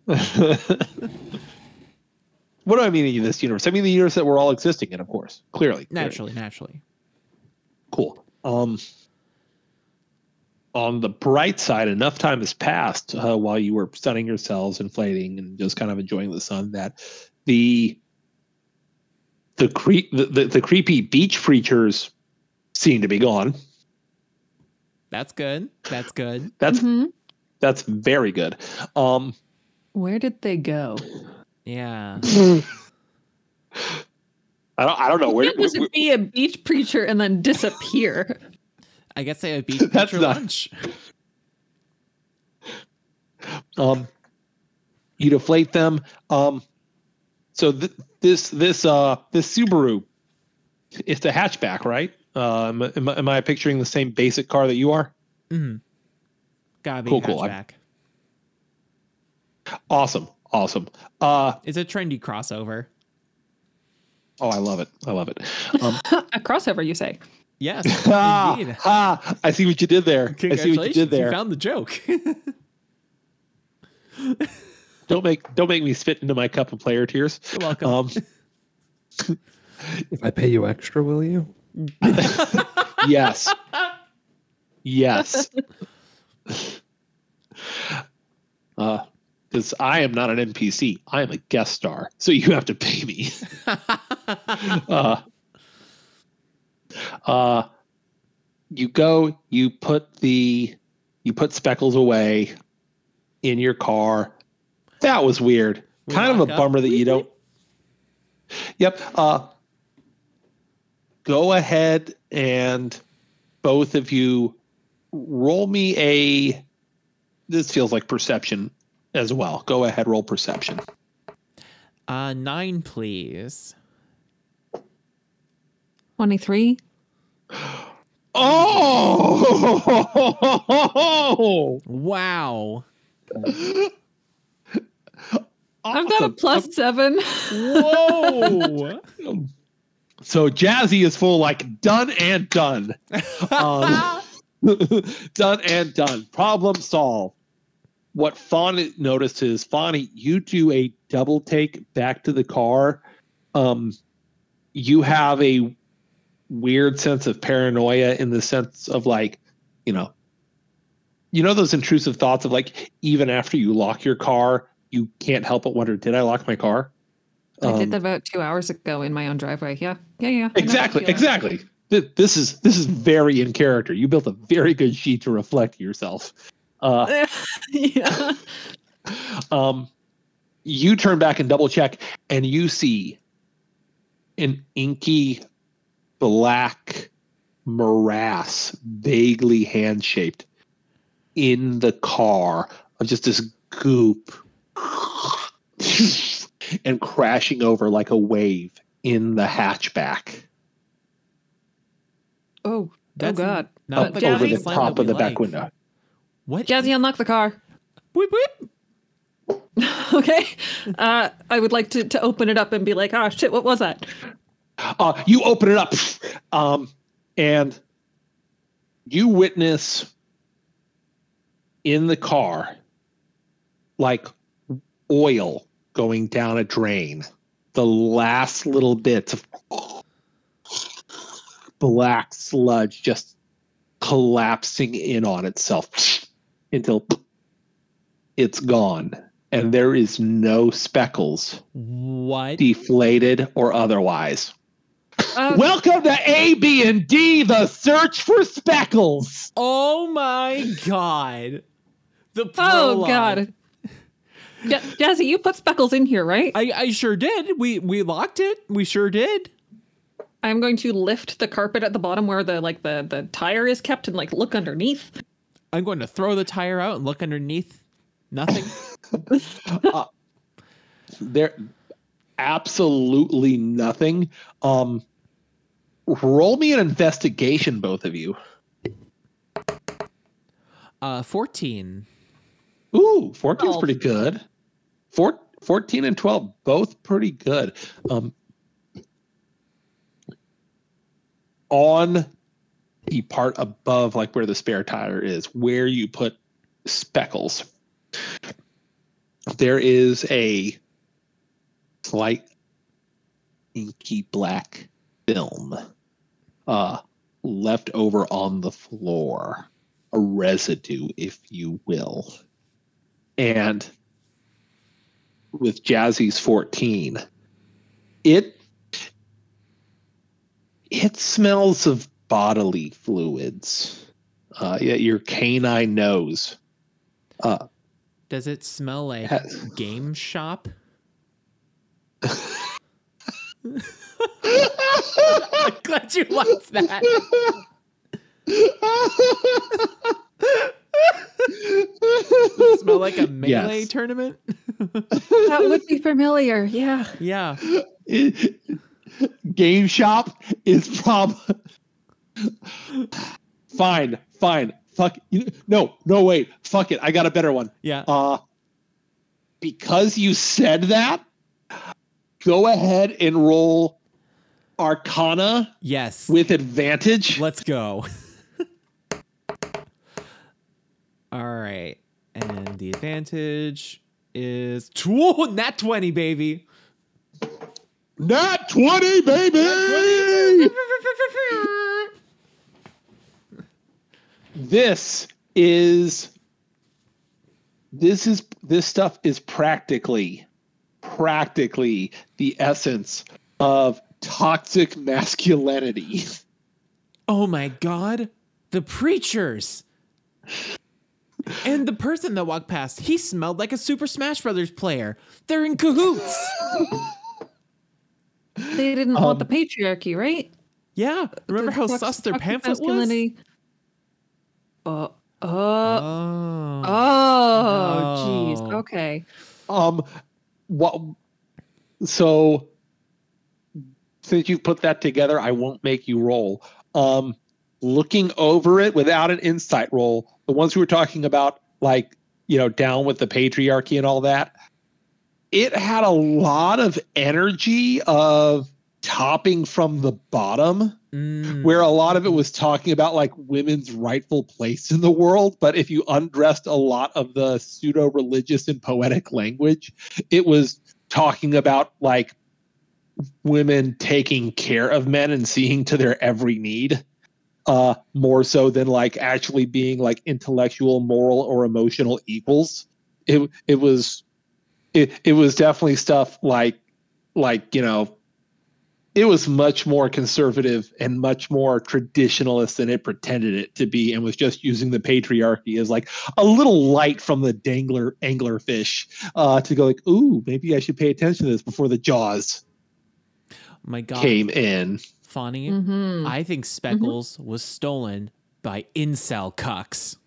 [laughs] What do I mean in this universe? I mean the universe that we're all existing in, of course. Clearly. Clearly. Naturally, naturally. Cool. Um on the bright side, enough time has passed uh, while you were sunning yourselves, inflating, and just kind of enjoying the sun that the the creep the, the, the creepy beach creatures seem to be gone. That's good. That's good. That's Mhm. that's very good. Um, Where did they go? Yeah. [laughs] I don't I don't know You where. can't just where- be a beach preacher and then disappear. [laughs] I guess they have beach [laughs] That's picture not- lunch. [laughs] um, you deflate them. Um, so th- this this uh this Subaru, it's a hatchback, right? Uh, am, I- am, I- am I picturing the same basic car that you are? Mm-hmm. Gotta be Cool, cool. Awesome, awesome. Uh, It's a trendy crossover. Oh, I love it. I love it. Um, [laughs] a crossover, you say? Yes, [laughs] ha, indeed. ha, I see what you did there. I see what you did there. found the joke. [laughs] don't make don't make me spit into my cup of player tears. You're welcome. Um, If I pay you extra, will you? yes, yes. Uh, because I am not an NPC. I am a guest star, so you have to pay me. Uh, uh, you go, you put the, you put speckles away in your car. That was weird. We kind of a up. bummer that you don't. Yep. Uh, go ahead and both of you roll me a. This feels like perception as well. Go ahead, roll perception. uh, nine, please. 23. Oh! Wow. I've got a Awesome. plus seven. Whoa. So Jazzy is full like done and done. Um, [laughs] done and done. Problem solved. What Fawn noticed is Fawny, you do a double take back to the car. Um, you have a weird sense of paranoia in the sense of like, you know, you know those intrusive thoughts of like even after you lock your car, you can't help but wonder, did I lock my car? I Um, did that about two hours ago in my own driveway. Yeah. Yeah. Yeah. I exactly exactly this is this is very in character you built a very good sheet to reflect yourself uh [laughs] yeah. [laughs] um you turn back and double check and you see an inky black morass vaguely hand shaped in the car of just this goop [laughs] and crashing over like a wave in the hatchback Oh. That's oh God. Not up the over the top of the we back window. What? Jazzy, unlock the car. Whip, whip. [laughs] okay. Uh, I would like to, to open it up and be like, oh shit, what was that? Uh, you open it up, um, and you witness in the car like oil going down a drain. The last little bits of black sludge just collapsing in on itself until it's gone. And there is no speckles, What? deflated or otherwise. Uh, Welcome to A, B, and D, the search for speckles. Oh my god. The oh. God. Ja- Jazzy, you put speckles in here, right? I, I sure did. We we locked it. We sure did. I'm going to lift the carpet at the bottom where the like the the tire is kept and like look underneath. I'm going to throw the tire out and look underneath. Nothing. [laughs] [laughs] There, absolutely nothing. Um, roll me an investigation, both of you. Uh, fourteen. Ooh, 14's Twelve. pretty good. Four, 14 and 12, both pretty good. Um, on the part above, like where the spare tire is, where you put speckles, there is a slight inky black film uh, left over on the floor, a residue, if you will. And with Jazzy's 14, it it smells of bodily fluids. Uh, yeah, your canine nose. Uh, Does it smell like Has- game shop? [laughs] I'm glad you liked that. Does it smell like a melee Yes. tournament? That would be familiar. Yeah. Yeah. Game shop is prob. fine, fine. Fuck. You, no, no, wait. Fuck it. I got a better one. Yeah. Uh, because you said that, go ahead and roll Arcana Yes. with advantage. Let's go. [laughs] All right. And the advantage is [laughs] tw- nat 20, baby. Nat 20, baby! this is this is this stuff is practically practically the essence of toxic masculinity Oh my god. The preachers. And the person that walked past, he smelled like a Super Smash Brothers player. They're in cahoots. They didn't Um, want the patriarchy, right? Yeah. Remember The how sus their toxic pamphlet was? masculinity. Oh, oh, Oh. oh, jeez. No. Okay. um what so since you've put that together i won't make you roll um looking over it without an insight roll the ones we were talking about like you know down with the patriarchy and all that it had a lot of energy of topping from the bottom Mm. where a lot of it was talking about like women's rightful place in the world. But if you undressed a lot of the pseudo religious and poetic language, it was talking about like women taking care of men and seeing to their every need uh more so than like actually being like intellectual moral or emotional equals. It it was it, it was definitely stuff like like you know it was much more conservative and much more traditionalist than it pretended it to be and was just using the patriarchy as like a little light from the dangler anglerfish uh, to go like ooh maybe i should pay attention to this before the jaws My god. came in Funny. Mm-hmm. I think Speckles was stolen by incel cucks.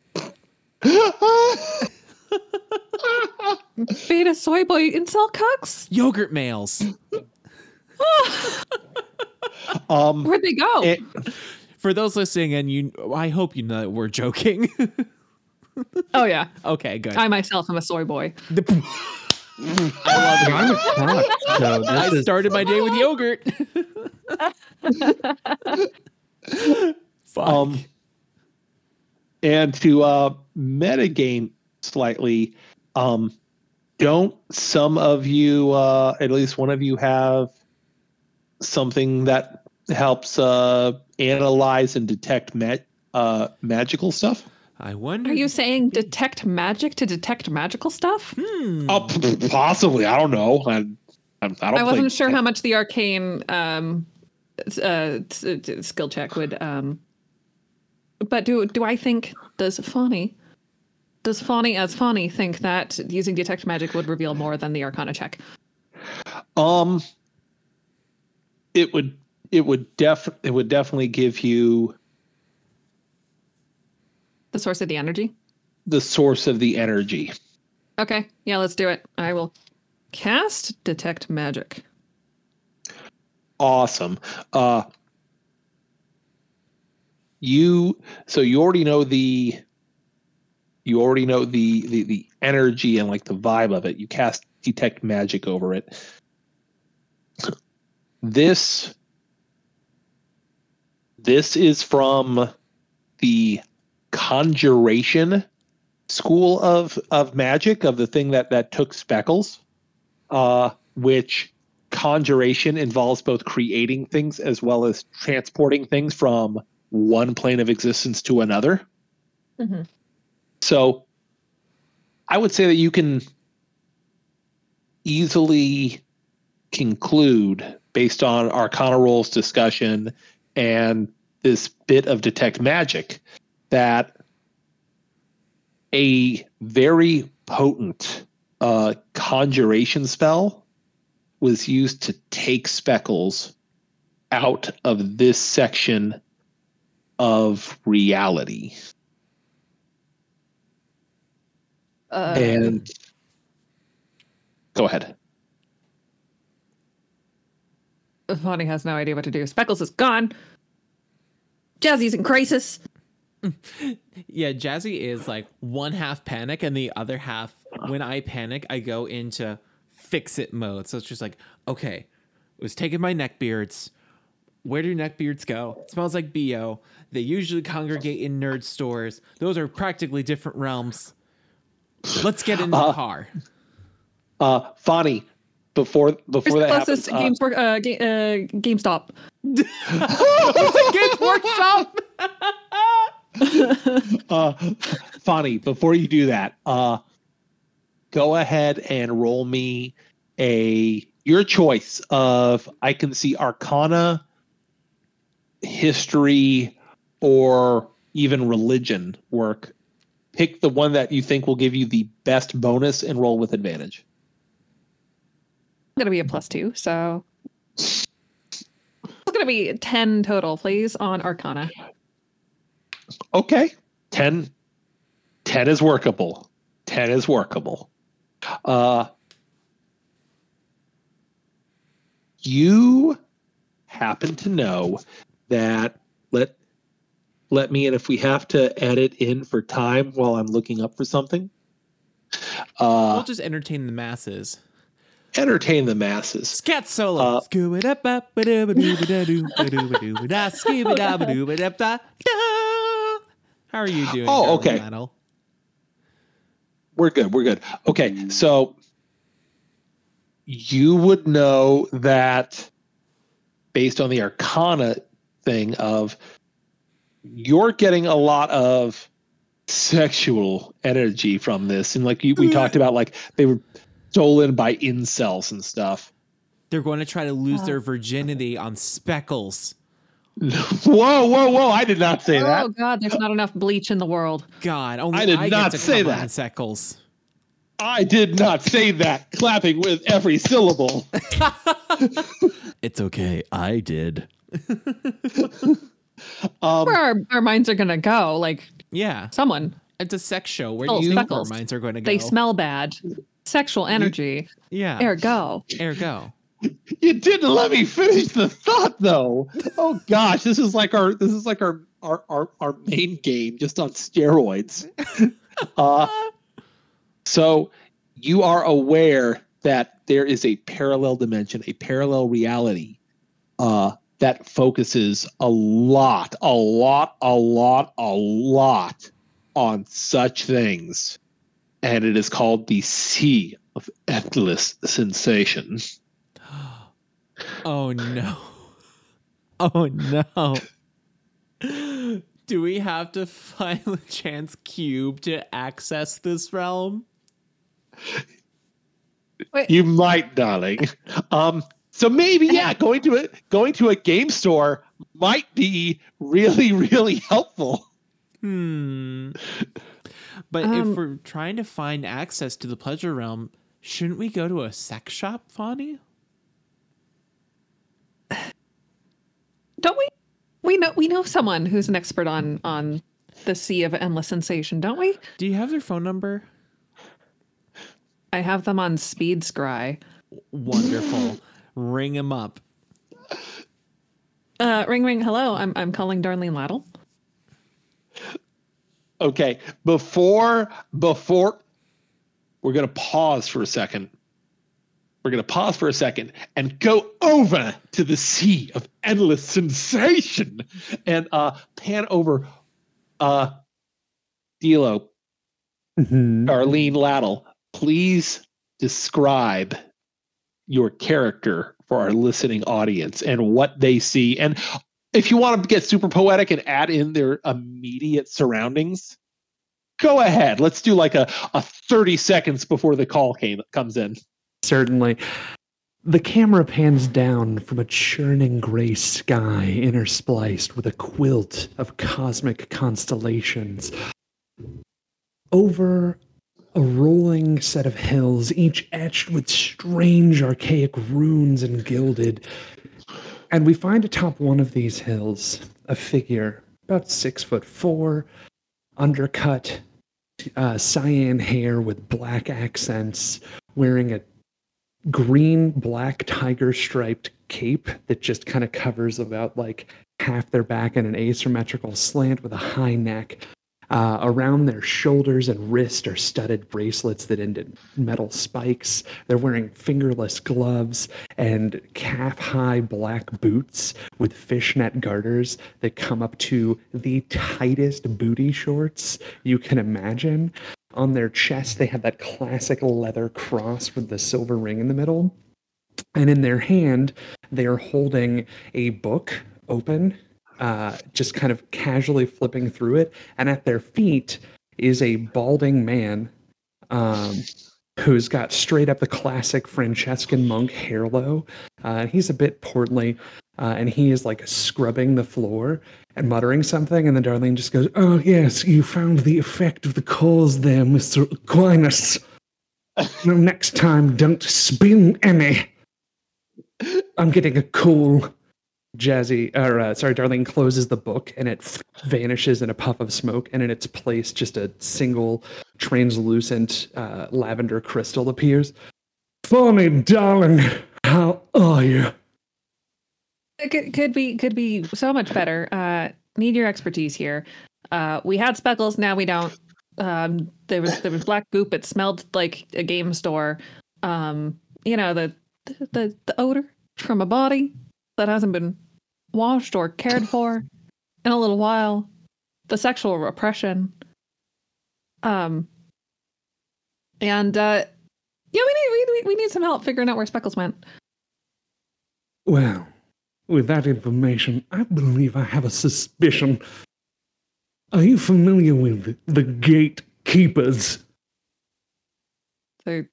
[laughs] Beta soy boy incel cucks? Yogurt males. [laughs] um Where'd they go? it- For those listening, and you, I hope you know that we're joking. [laughs] oh yeah. okay, good. I myself am a soy boy. The- But I'm a cock, so this I is started my day with yogurt. [laughs] Fuck. um and to uh metagame slightly um don't some of you uh at least one of you have something that helps uh analyze and detect ma- uh magical stuff I wonder. Are you saying detect magic to detect magical stuff? Hmm. oh p- p- possibly i don't know i, I, I don't I wasn't play- sure how much the arcane um, uh, s- uh, skill check would. Um, but do do I think does Fawny does Fawny as Fawny think that using detect magic would reveal more than the Arcana check? Um, it would it would def it would definitely give you The source of the energy. the source of the energy. Okay, yeah, let's do it. I will cast detect magic. Awesome. Uh, you so you already know the you already know the the the energy and like the vibe of it. You cast detect magic over it. This this is from the conjuration school of of magic of the thing that that took speckles uh which conjuration involves both creating things as well as transporting things from one plane of existence to another Mhm. so i would say that you can easily conclude based on arcana rolls discussion and this bit of detect magic that a very potent uh, conjuration spell was used to take speckles out of this section of reality. Uh, and go ahead. Vonnie has no idea what to do. Speckles is gone. Jazzy's in crisis. Yeah, Jazzy is like one half panic and the other half when I panic, I go into fix it mode. So it's just like, okay, it was taking my neck beards. Where do neck beards go? It smells like BO. They usually congregate in nerd stores. Those are practically different realms. Let's get in the Uh, car. Uh, Fonny, before before the that closest happens, uh, games work, uh, ga- uh, GameStop? [laughs] Games Workshop. [laughs] [laughs] uh, before you do that, uh, go ahead and roll me a your choice of I can see Arcana, history, or even religion work. Pick the one that you think will give you the best bonus and roll with advantage. gonna be a plus two, so it's gonna be ten total, please, on Arcana. Okay. 10, 10 is workable. 10 is workable. Uh, you happen to know that let let me and if we have to edit in for time while I'm looking up for something, uh, We'll just entertain the masses. entertain the masses. Scat solo. Uh, How are you doing? Oh, Darwin okay. Metal? We're good. We're good. Okay, so you would know that based on the Arcana thing of you're getting a lot of sexual energy from this, and like you, we talked about, like they were stolen by incels and stuff. They're going to try to lose Uh. their virginity on speckles. [laughs] whoa, whoa, whoa! I did not say that. Oh God, there's not enough bleach in the world. God, only I did get not to say that. on Speckles. I did not say that. Clapping with every syllable. [laughs] It's okay. I did. [laughs] Um, Where our, our minds are gonna go? Like Yeah, someone, it's a sex show. Where Oh, do you think our Speckles. minds are going to go? they smell bad. Sexual energy. Yeah. Ergo. Ergo. You didn't let me finish the thought though. Oh gosh, this is like our this is like our our our, our main game just on steroids. [laughs] uh, so you are aware that there is a parallel dimension, a parallel reality uh, that focuses a lot, a lot, a lot, a lot on such things. And it is called the Sea of Endless Sensation. Oh no. Oh no. Do we have to find [laughs] the chance cube to access this realm? You might, darling. Um, so maybe yeah, going to a going to a game store might be really really helpful. Hmm. But if Um, we're trying to find access to the pleasure realm, shouldn't we go to a sex shop, Fonny? Don't we? We know we know someone who's an expert on on the sea of endless sensation, don't we? Do you have their phone number? I have them on speed scry. Wonderful. Ring him up. Uh, ring ring. Hello, I'm I'm calling Darlene Laddle. Okay, before before we're gonna pause for a second. We're gonna pause for a second and go over to the sea of endless sensation and uh pan over uh Dilo, Mhm. Darlene Laddle, please describe your character for our listening audience and what they see. And if you want to get super poetic and add in their immediate surroundings, go ahead. Let's do like a, a 30 seconds before the call came comes in. Certainly. The camera pans down from a churning gray sky interspliced with a quilt of cosmic constellations. Over a rolling set of hills, each etched with strange archaic runes and gilded. And we find atop one of these hills a figure about six foot four, undercut, uh, cyan hair with black accents, wearing a green black tiger striped cape that just kind of covers about like half their back and an asymmetrical slant with a high neck. Uh, around their shoulders and wrist are studded bracelets that end in metal spikes. They're wearing fingerless gloves and calf high black boots with fishnet garters that come up to the tightest booty shorts you can imagine. On their chest, they have that classic leather cross with the silver ring in the middle. And in their hand, they are holding a book open uh, just kind of casually flipping through it. And at their feet is a balding man um, who's got straight up the classic Franciscan monk hair low. Uh, he's a bit portly, uh, and he is like scrubbing the floor and muttering something. And then Darlene just goes, Oh, yes, you found the effect of the cause there, Mr. Aquinas. no, next time, don't spin any. I'm getting a call. Jazzy, or uh, sorry, Darlene closes the book and it vanishes in a puff of smoke, and in its place, just a single translucent uh, lavender crystal appears. Funny, darling, how are you? It could, could be could be so much better. Uh, need your expertise here. Uh, we had speckles, now we don't. Um, there was there was black goop. It smelled like a game store. Um, you know the the the odor from a body that hasn't been washed or cared for in a little while. The sexual repression. Um, and uh, yeah, we need we, we need some help figuring out where Speckles went. Well, with that information, I believe I have a suspicion. Are you familiar with the gatekeepers? So,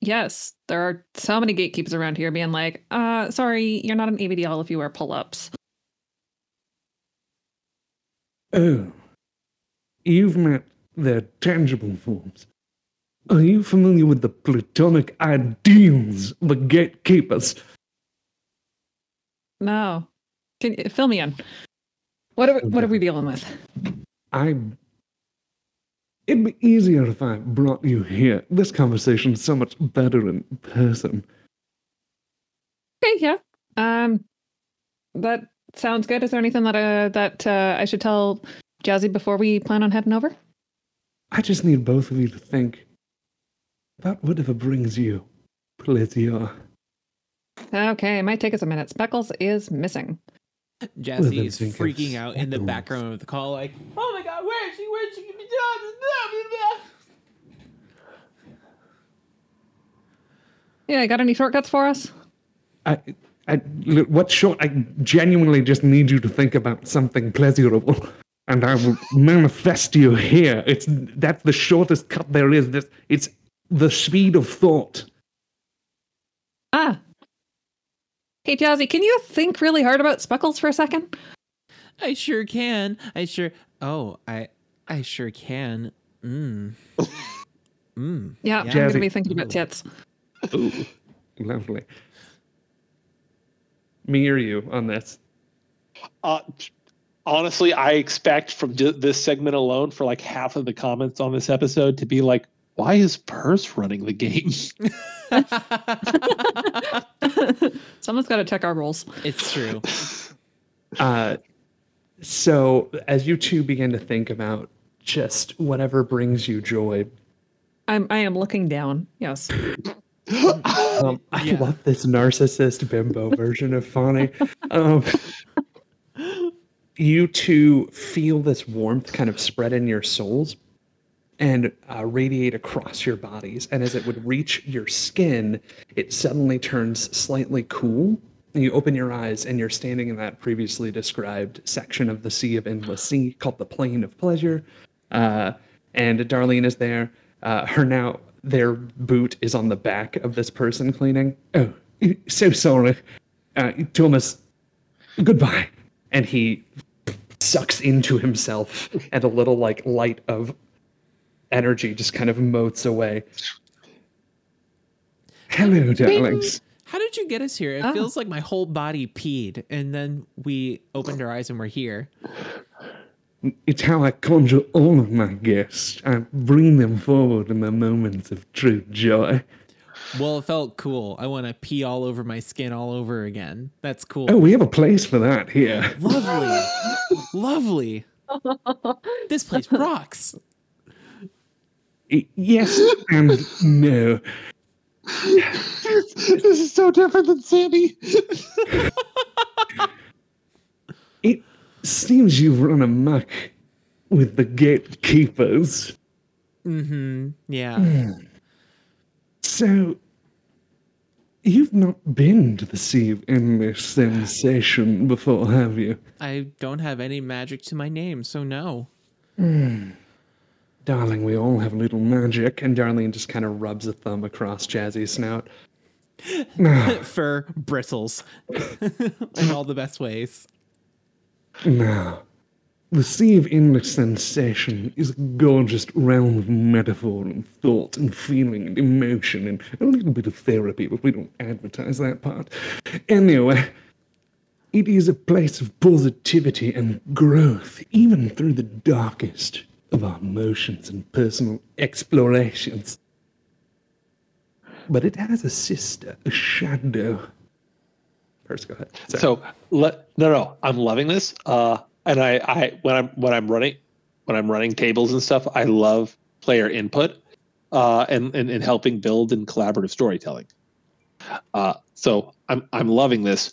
yes, there are so many gatekeepers around here being like, uh, sorry, you're not an ABDL if you wear pull ups. Oh, you've met their tangible forms. Are you familiar with the platonic ideals of the gatekeepers? No. Can you fill me in? What are, we- what are we dealing with? I. It'd be easier if I brought you here. This conversation's so much better in person. Okay, yeah. Um, that sounds good. Is there anything that uh, that uh, I should tell Jazzy before we plan on heading over? I just need both of you to think about whatever brings you pleasure. Okay, it might take us a minute. Speckles is missing. Jazzy is freaking out in the background of the call, like, "Oh my god, where is she? Where is she? Yeah, you got any shortcuts for us? I, I, what short? I genuinely just need you to think about something pleasurable, and I will [laughs] manifest you here. It's that's the shortest cut there is. This it's the speed of thought. Ah. Hey, Jazzy, can you think really hard about Speckles for a second? I sure can. I sure. Oh, I, I sure can. Mm. Mm. Yeah, Yeah. I'm gonna be thinking about tits. Ooh, lovely. Me or you on this? Uh, honestly, I expect from di- this segment alone for like half of the comments on this episode to be like, why is Purse running the game? [laughs] [laughs] Someone's got to check our rules. it's true. [laughs] Uh, so as you two begin to think about just whatever brings you joy, I'm I am looking down. Yes. Um, I Yeah. love this narcissist bimbo version of Fonny. Um, you two feel this warmth kind of spread in your souls and uh, radiate across your bodies. And as it would reach your skin, it suddenly turns slightly cool. And you open your eyes, and you're standing in that previously described section of the Sea of Endless Sea called the Plane of Pleasure. Uh, and Darlene is there. Uh, her now, their boot is on the back of this person cleaning. Oh, so sorry. Uh, Thomas, goodbye. And he sucks into himself, and a little like light of energy just kind of motes away. Hello, darlings. How did you get us here? It Oh. feels like my whole body peed, and then we opened our eyes and we're here. It's how I conjure all of my guests. I bring them forward in the moments of true joy. Well, it felt cool. I want to pee all over my skin all over again. That's cool. Oh, we have a place for that here. Lovely. Lovely. [laughs] This place rocks. Y- Yes and no. this is so different than Sandy. [laughs] It seems you've run amok with the gatekeepers. Mm-hmm. Yeah. So, you've not been to the Sea of Endless Sensation before, have you? I don't have any magic to my name, so no. Darling, we all have a little magic. And Darlene just kind of rubs a thumb across Jazzy's snout. [laughs] Fur bristles [laughs] in all the best ways. now, the Sea of Endless Sensation is a gorgeous realm of metaphor and thought and feeling and emotion and a little bit of therapy, but we don't advertise that part. Anyway, it is a place of positivity and growth, even through the darkest of our emotions and personal explorations. But it has a sister, a shadow. First, go ahead. Sorry. So let no no, I'm loving this. Uh, and I I when I'm when I'm running when I'm running tables and stuff, I love player input, uh, and and, and helping build and collaborative storytelling. Uh, so I'm I'm loving this.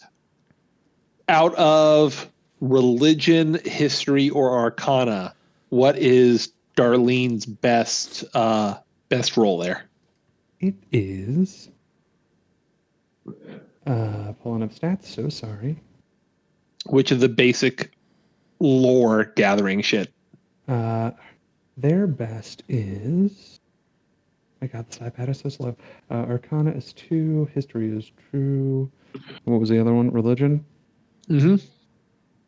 Out of religion, history, or arcana, what is Darlene's best uh, best role there? It is. Uh, pulling up stats. So sorry. Which of the basic lore gathering shit? Uh, their best is. I got this iPad is so slow. Uh, Arcana is two. History is true. What was the other one? Religion. Mm-hmm.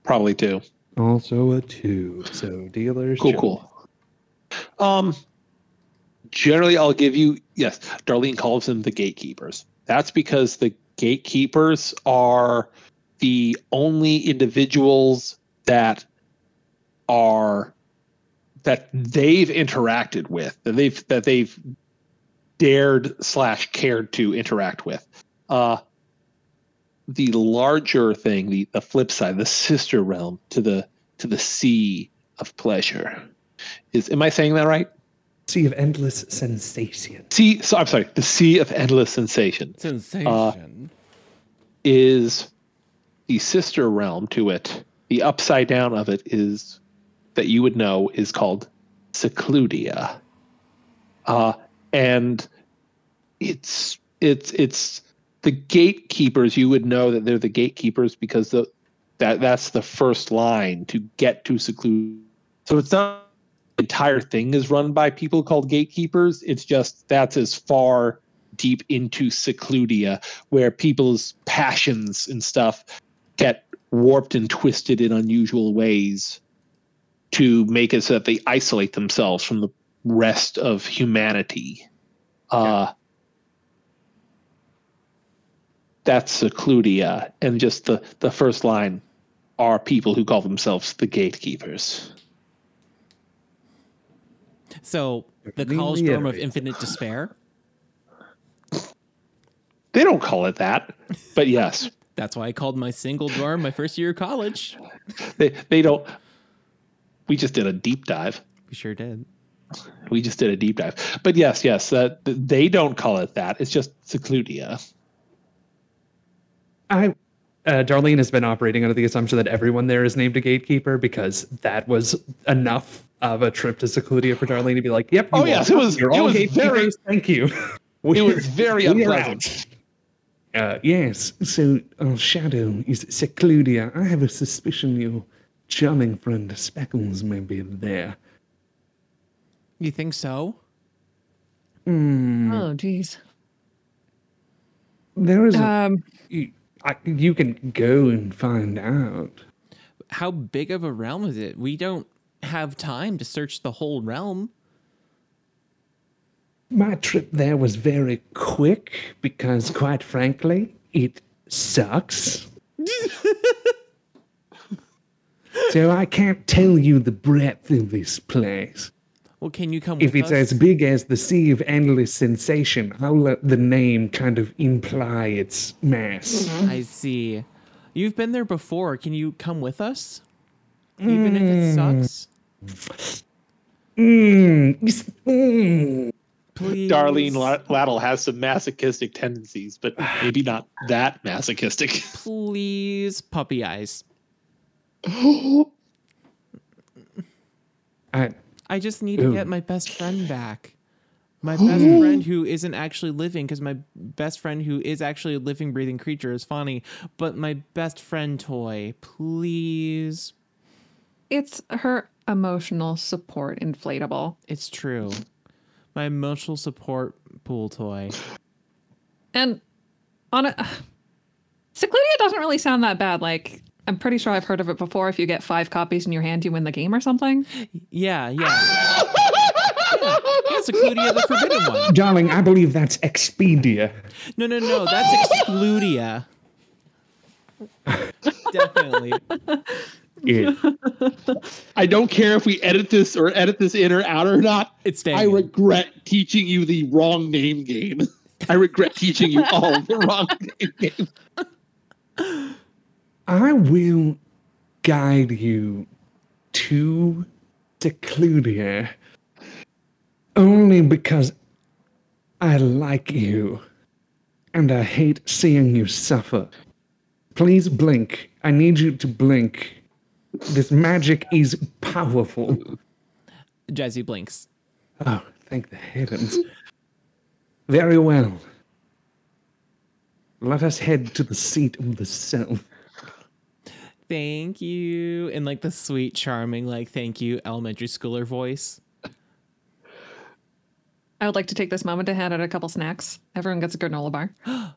Probably two. Also a two. So dealers. Cool, cool. Um, generally, I'll give you yes. Darlene calls them the gatekeepers. That's because the gatekeepers are the only individuals that are that they've interacted with that they've that they've dared slash cared to interact with. Uh, the larger thing, the the flip side, the sister realm to the to the sea of pleasure is am I saying that right? Sea of endless sensation. Sea so I'm sorry, the sea of endless sensation Sensation. is the sister realm to it. The upside down of it is that you would know is called Secludia. Uh and it's it's it's the gatekeepers you would know that they're the gatekeepers because the that that's the first line to get to seclude. So it's not the entire thing is run by people called gatekeepers. It's just that's as far deep into secludia where people's passions and stuff get warped and twisted in unusual ways to make it so that they isolate themselves from the rest of humanity. Uh, that's secludia, and just the the first line are people who call themselves the gatekeepers. So the Let me college dorm of infinite despair. They don't call it that, but yes, [laughs] That's why I called my single dorm my first year of college. they they don't. We just did a deep dive. We sure did. We just did a deep dive, but yes, yes, that they don't call it that. It's just secludia. I uh, Darlene has been operating under the assumption that everyone there is named a gatekeeper because that was enough of a trip to Secludia for Darlene to be like, "Yep, you Oh, yes, it was- You're it all was gatekeepers. very- Thank you." [laughs] It was [laughs] very unpleasant. Uh, yes, so our shadow is Secludia. I have a suspicion your charming friend Speckles may be there. You think so? Hmm. Oh, geez. There is a, Um, you, I, you can go and find out. How big of a realm is it? We don't have time to search the whole realm. My trip there was very quick because, quite frankly, it sucks. [laughs] so I can't tell you the breadth of this place. Well, can you come If with it's us? as big as the Sea of Endless Sensation, I'll let the name kind of imply its mass. I see. You've been there before. Can you come with us? Even if it sucks? Mm, mm. Please. Darlene La- Laddle has some masochistic tendencies, but maybe not that masochistic. [laughs] Please, puppy eyes. [gasps] I, I just need to get my best friend back. My [gasps] best friend who isn't actually living, because my best friend who is actually a living, breathing creature is funny, but my best friend toy, please. it's her emotional support inflatable. It's true. My emotional support pool toy. And on a [sighs] Secludia doesn't really sound that bad. Like I'm pretty sure I've heard of it before. If you get five copies in your hand, you win the game or something. Yeah, yeah. [laughs] yeah. It's Secludia the Forbidden One. darling, I believe that's Expedia. No, no, no. That's Excludia. Definitely. Yeah. I don't care if we edit this or edit this in or out or not. It's staying. I regret teaching you the wrong name game. I regret teaching you all the wrong name game. I will guide you to Secludia only because I like you and I hate seeing you suffer. Please blink. I need you to blink. This magic is powerful. Jazzy blinks. Oh, thank the heavens. Very well. Let us head to the seat of the self. Thank you. In like the sweet, charming, like, thank you, elementary schooler voice. I would like to take this moment to hand out a couple snacks. Everyone gets a granola bar. [gasps]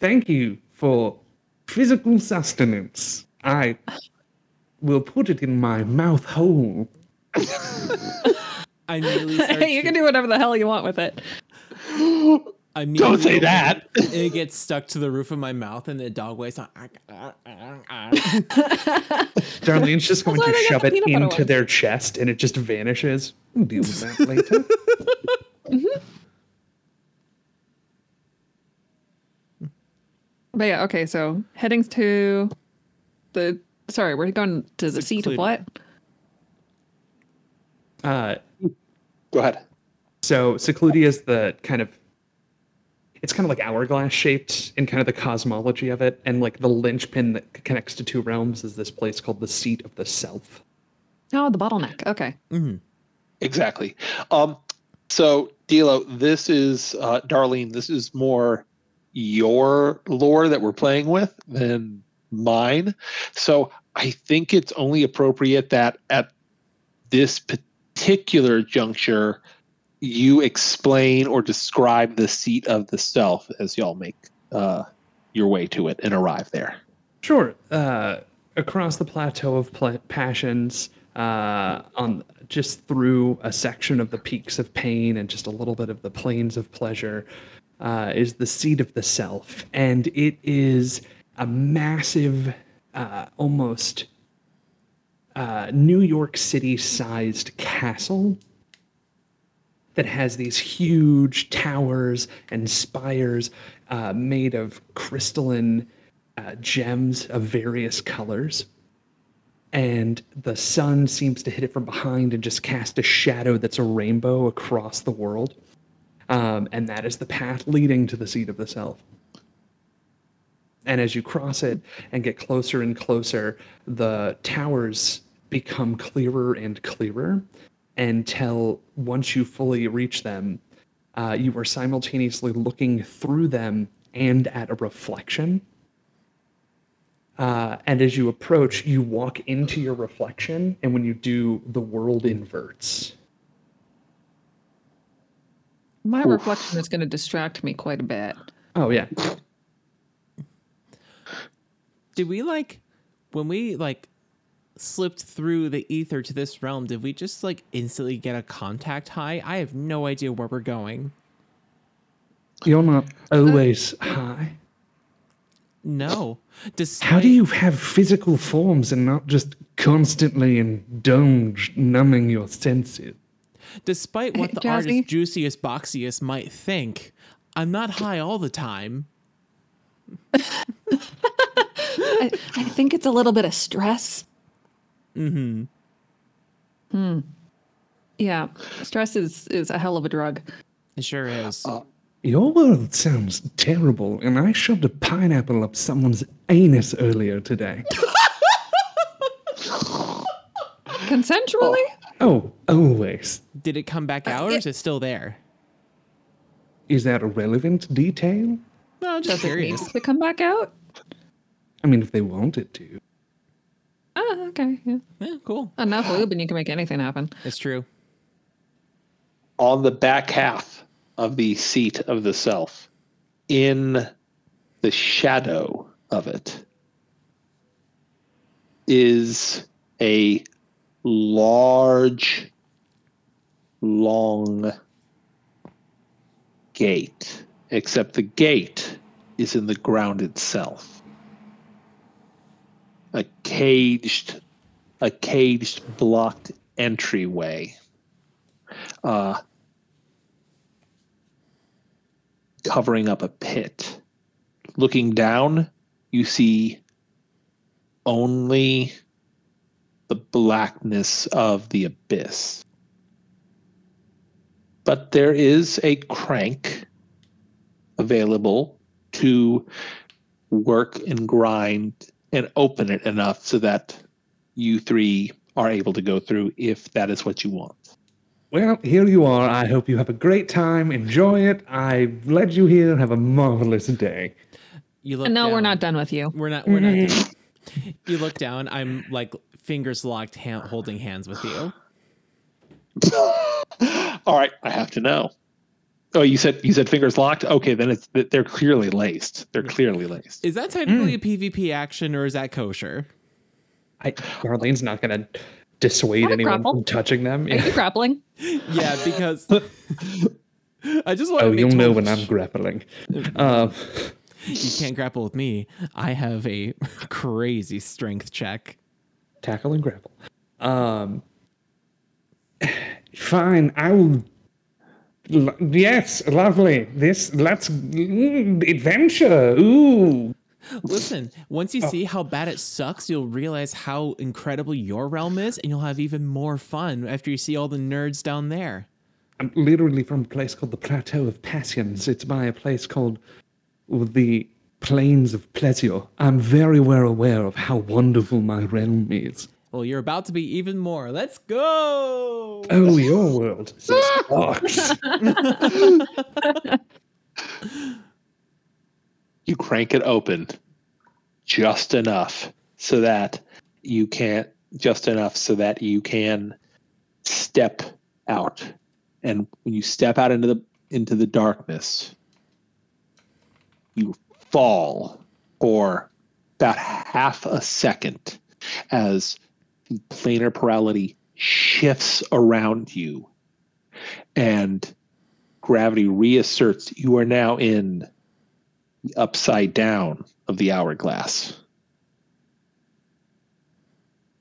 Thank you for physical sustenance. I will put it in my mouth hole. [laughs] I immediately start [laughs] hey, you can do whatever the hell you want with it. [laughs] I mean, Don't say that. [laughs] It gets stuck to the roof of my mouth, and the dog waits on. Ah, ah, ah, [laughs] Darlene's just going to shove it into ones. their chest and it just vanishes. We'll deal with that [laughs] later. Mm-hmm. But yeah, okay, so heading to the sorry, we're going to the seat of what? Uh, Go ahead. so Secludia is the kind of it's kind of like hourglass shaped in kind of the cosmology of it, and like the linchpin that connects to two realms is this place called the seat of the self. Oh, the bottleneck. Okay. Exactly. Um, so, Dilo, this is uh, Darlene. This is more your lore that we're playing with than mine. So, I think it's only appropriate that at this particular juncture, you explain or describe the seat of the self as y'all make uh, your way to it and arrive there. Sure. Uh, across the plateau of pla- passions, uh, on just through a section of the peaks of pain and just a little bit of the plains of pleasure, uh, is the seat of the self, and it is a massive, uh, almost uh, New York City-sized castle that has these huge towers and spires uh, made of crystalline uh, gems of various colors. And the sun seems to hit it from behind and just cast a shadow that's a rainbow across the world. Um, and that is the path leading to the seat of the self. And as you cross it and get closer and closer, the towers become clearer and clearer until once you fully reach them, uh, you are simultaneously looking through them and at a reflection. Uh, and as you approach, you walk into your reflection, and when you do, the world inverts. My Oof. reflection is going to distract me quite a bit. Oh yeah. Did we like when we like slipped through the ether to this realm? Did we just like instantly get a contact high? I have no idea where we're going. You're not uh, always high. No. Despite, How do you have physical forms and not just constantly indulge numbing your senses? Despite what the Jazzy? artist Juicius Boxius might think, I'm not high all the time. [laughs] I, I think it's a little bit of stress. Mm-hmm. Hmm. Yeah, stress is is a hell of a drug. It sure is. Uh, Your world sounds terrible, and I shoved a pineapple up someone's anus earlier today. Consensually? Oh, always. Did it come back out or is it still there? Is that a relevant detail? No, just Does it need curious. to come back out? I mean, if they wanted to. Oh, okay. Yeah. Yeah, cool. Enough lube and you can make anything happen. It's true. on the back half of the seat of the self, in the shadow of it, is a large, long gate, except the gate is in the ground itself. A caged, a caged, blocked entryway. Uh, covering up a pit. Looking down, you see only the blackness of the abyss. But there is a crank available to work and grind and open it enough so that you three are able to go through if that is what you want. Well, here you are. I hope you have a great time. Enjoy it. I led you here. And have a marvelous day. You look And no, we're down. not done with you. We're not. We're not. [laughs] doing- you look down. I'm like fingers locked, hand, holding hands with you. [laughs] All right, I have to know. Oh, you said you said fingers locked. Okay, then it's they're clearly laced. They're clearly laced. Is that technically a PvP action or is that kosher? I, Darlene's not going to dissuade anyone grapple? from touching them. Are you grappling? [laughs] Yeah, because [laughs] I just want Oh, to make you'll know when I'm grappling. Uh, [laughs] You can't grapple with me. I have a crazy strength check. tackle and grapple. Um, [sighs] fine. I will. L- yes, lovely. This let's mm, adventure. Ooh, Listen, once Oh. you see how bad it sucks, you'll realize how incredible your realm is, and you'll have even more fun after you see all the nerds down there. I'm literally from a place called the Plateau of Passions. It's by a place called the Plains of Pleasure. I'm very well aware of how wonderful my realm is. Well, you're about to be even more. Let's go! Oh, your world sucks. [laughs] You crank it open just enough so that you can't just enough so that you can step out. And when you step out into the into the darkness, you fall for about half a second as the planar plurality shifts around you and gravity reasserts you are now in the upside down of the hourglass.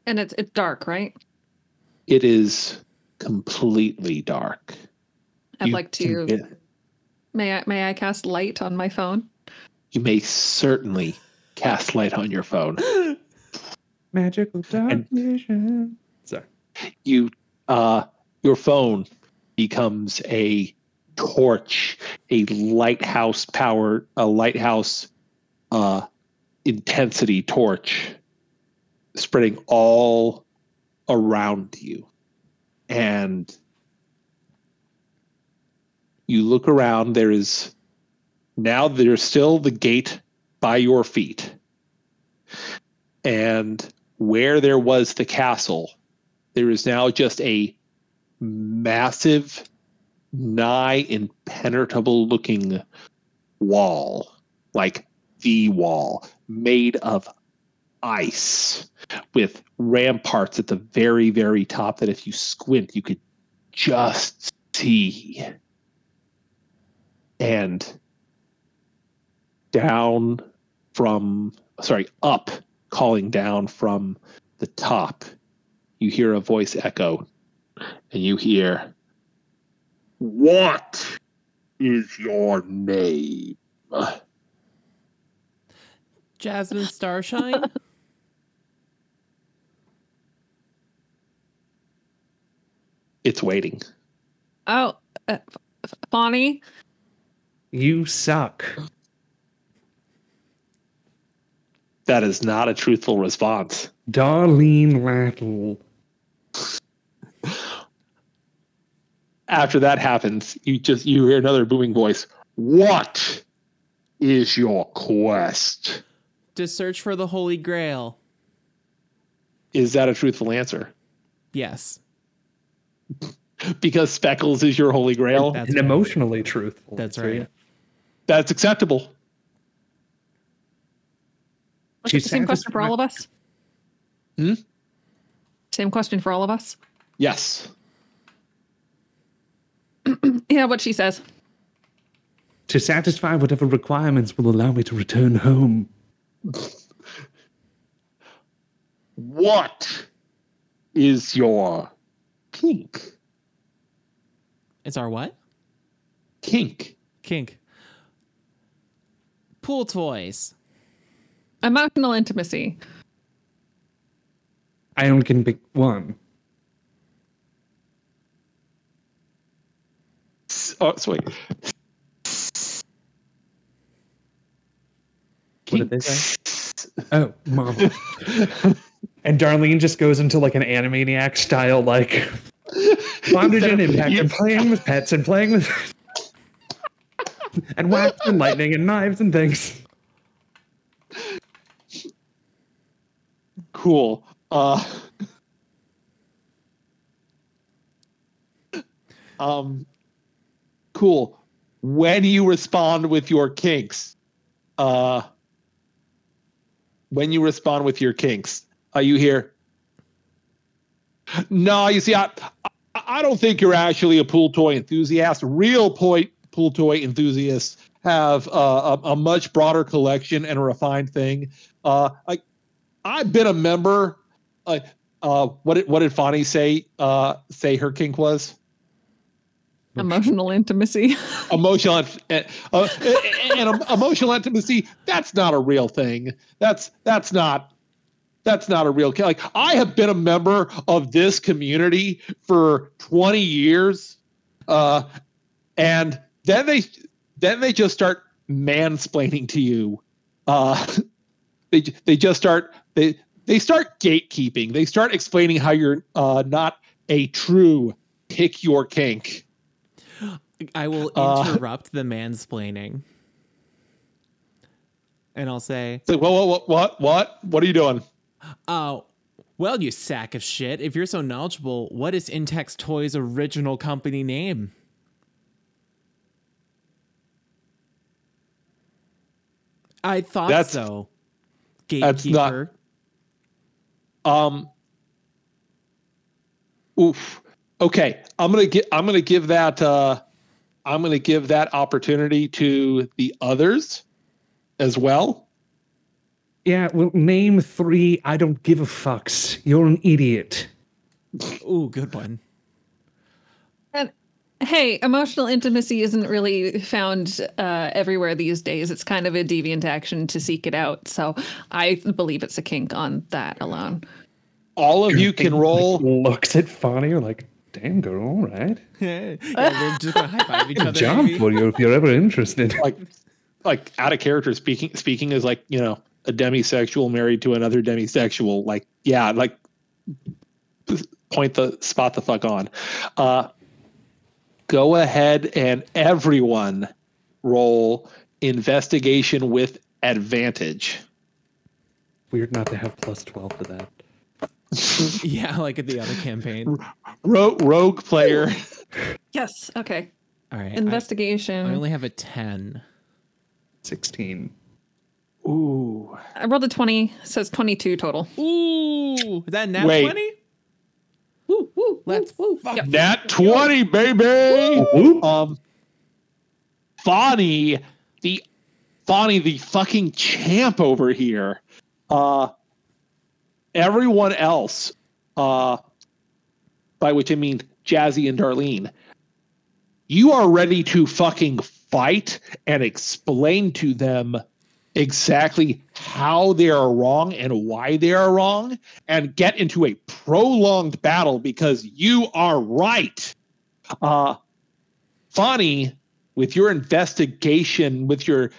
And it's it's dark, right? It is completely dark. I'd You like to. May I may I cast light on my phone? you may certainly cast light on your phone. [laughs] Magical dark vision. Sorry. You, uh, your phone becomes a torch, a lighthouse power, a lighthouse, uh, intensity torch, spreading all around you, and you look around. There is now there's still the gate by your feet, and where there was the castle, there is now just a massive nigh impenetrable looking wall, like the wall, made of ice with ramparts at the very, very top that if you squint, you could just see. And down from, sorry, up, calling down from the top, you hear a voice echo and you hear, What is your name? Jasmine Starshine? [laughs] It's waiting. Oh, uh, Bonnie. You suck. That is not a truthful response. Darlene Lattle. After that happens, you just you hear another booming voice. What is your quest? to search for the Holy Grail. Is that a truthful answer? Yes. Because Speckles is your holy grail? That's and right. emotionally truthful. That's So, right. That's acceptable. Was She's it the same question for all of us? Hmm? Same question for all of us? Yes. [clears throat] Yeah, what she says. To satisfy whatever requirements will allow me to return home. What is your kink? It's our what? Kink. Kink. Pool toys. Emotional intimacy. I only can pick one. S- Oh, so wait. What did they say? Oh, mom. [laughs] and Darlene just goes into like an Animaniac style, like bondage and impact, and playing with pets and playing with [laughs] and wax and lightning and knives and things. Cool. Uh, [laughs] um, cool. When you respond with your kinks, uh, when you respond with your kinks, are you here? No, you see, I, I- don't think you're actually a pool toy enthusiast. Real toy pool toy enthusiasts have uh, a, a much broader collection and a refined thing. Uh, like I've been a member. Uh, uh, what did what did Fonny say? Uh, say her kink was Emotional intimacy. [laughs] emotional uh, uh, and, and emotional intimacy. That's not a real thing. That's that's not that's not a real kink. Like I have been a member of this community for 20 years, uh, and then they then they just start mansplaining to you. Uh, [laughs] they they just start they they start gatekeeping. They start explaining how you're uh, not a true pick your kink. I will Uh, interrupt the mansplaining. And I'll say, what, what, what, what, what are you doing? Oh, well, you sack of shit. If you're so knowledgeable, what is Intex Toys' original company name? I thought That's- so. that's not- Gatekeeper. Um, oof. Okay, I'm gonna get. I'm gonna give that. Uh, I'm gonna give that opportunity to the others as well. Yeah, well, name three. I don't give a fucks. You're an idiot. Oh, good one. And hey, emotional intimacy isn't really found uh, everywhere these days. It's kind of a deviant action to seek it out. So I believe it's a kink on that alone. All of you can roll. Looks at Fonny, you're like, damn girl, all right. [laughs] yeah, we're just gonna high five each other. job maybe. for you if you're ever interested. [laughs] like like out of character speaking speaking is like you know a demisexual married to another demisexual like yeah like point the spot the fuck on uh go ahead and everyone roll investigation with advantage Weird not to have plus 12 to that. [laughs] Yeah, like at the other campaign. Ro- rogue player Yes. Okay. All right. Investigation. I, only have a 10. 16. Ooh. I rolled a 20, says 22 total. Ooh, is that nat Wait. 20? Woo, woo, Let's fuck Yep. Nat 20, baby. Whoop. Um, Fonny, the Fonny, the fucking champ over here. Uh, everyone else, uh, by which I mean Jazzy and Darlene, you are ready to fucking fight and explain to them exactly how they are wrong and why they are wrong and get into a prolonged battle because you are right. Uh, Fonny, with your investigation, with your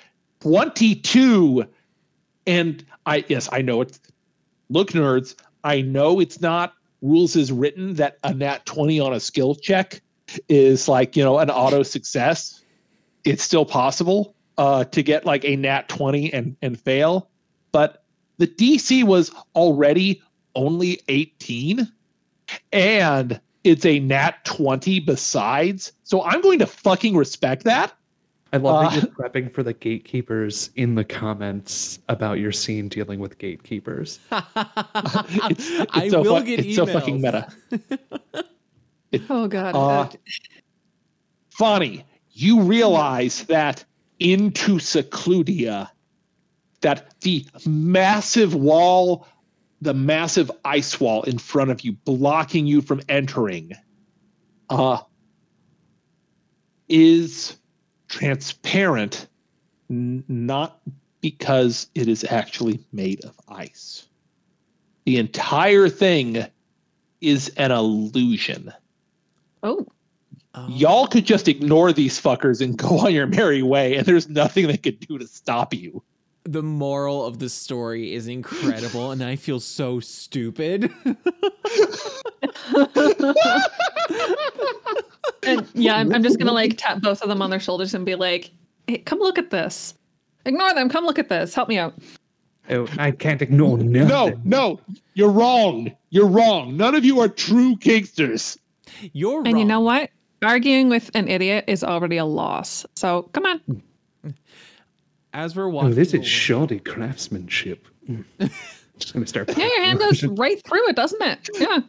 22, and I, yes, I know it's, look, nerds, I know it's not rules is written that a nat 20 on a skill check is like, you know, an auto success. It's still possible uh, to get like a nat 20 and, and fail. But the DC was already only 18 and it's a nat 20 besides. So I'm going to fucking respect that. I love Uh, that you're prepping for the gatekeepers in the comments about your scene dealing with gatekeepers. [laughs] It's, [laughs] it's I so will fu- get it's so fucking emails. meta. [laughs] Oh, God. Uh, Uh, Fonny, you realize that into Secludia, that the massive wall, the massive ice wall in front of you, blocking you from entering, uh, is transparent, n- not because it is actually made of ice. The entire thing is an illusion. oh, Oh. Y'all could just ignore these fuckers and [laughs] go on your merry way, and there's nothing they could do to stop you. the moral of the story is incredible, and I feel so stupid. [laughs] and yeah, I'm, I'm just gonna like tap both of them on their shoulders and be like, hey, "Come look at this. Ignore them. Come look at this. Help me out." Oh, I can't ignore nothing. No, no, you're wrong. You're wrong. None of you are true kinksters. You're And you know what? Arguing with an idiot is already a loss. So come on. [laughs] As we're Oh, walking, this is shoddy craftsmanship. Mm. [laughs] Just gonna start. Yeah, your hand [laughs] goes right through it, doesn't it? Yeah.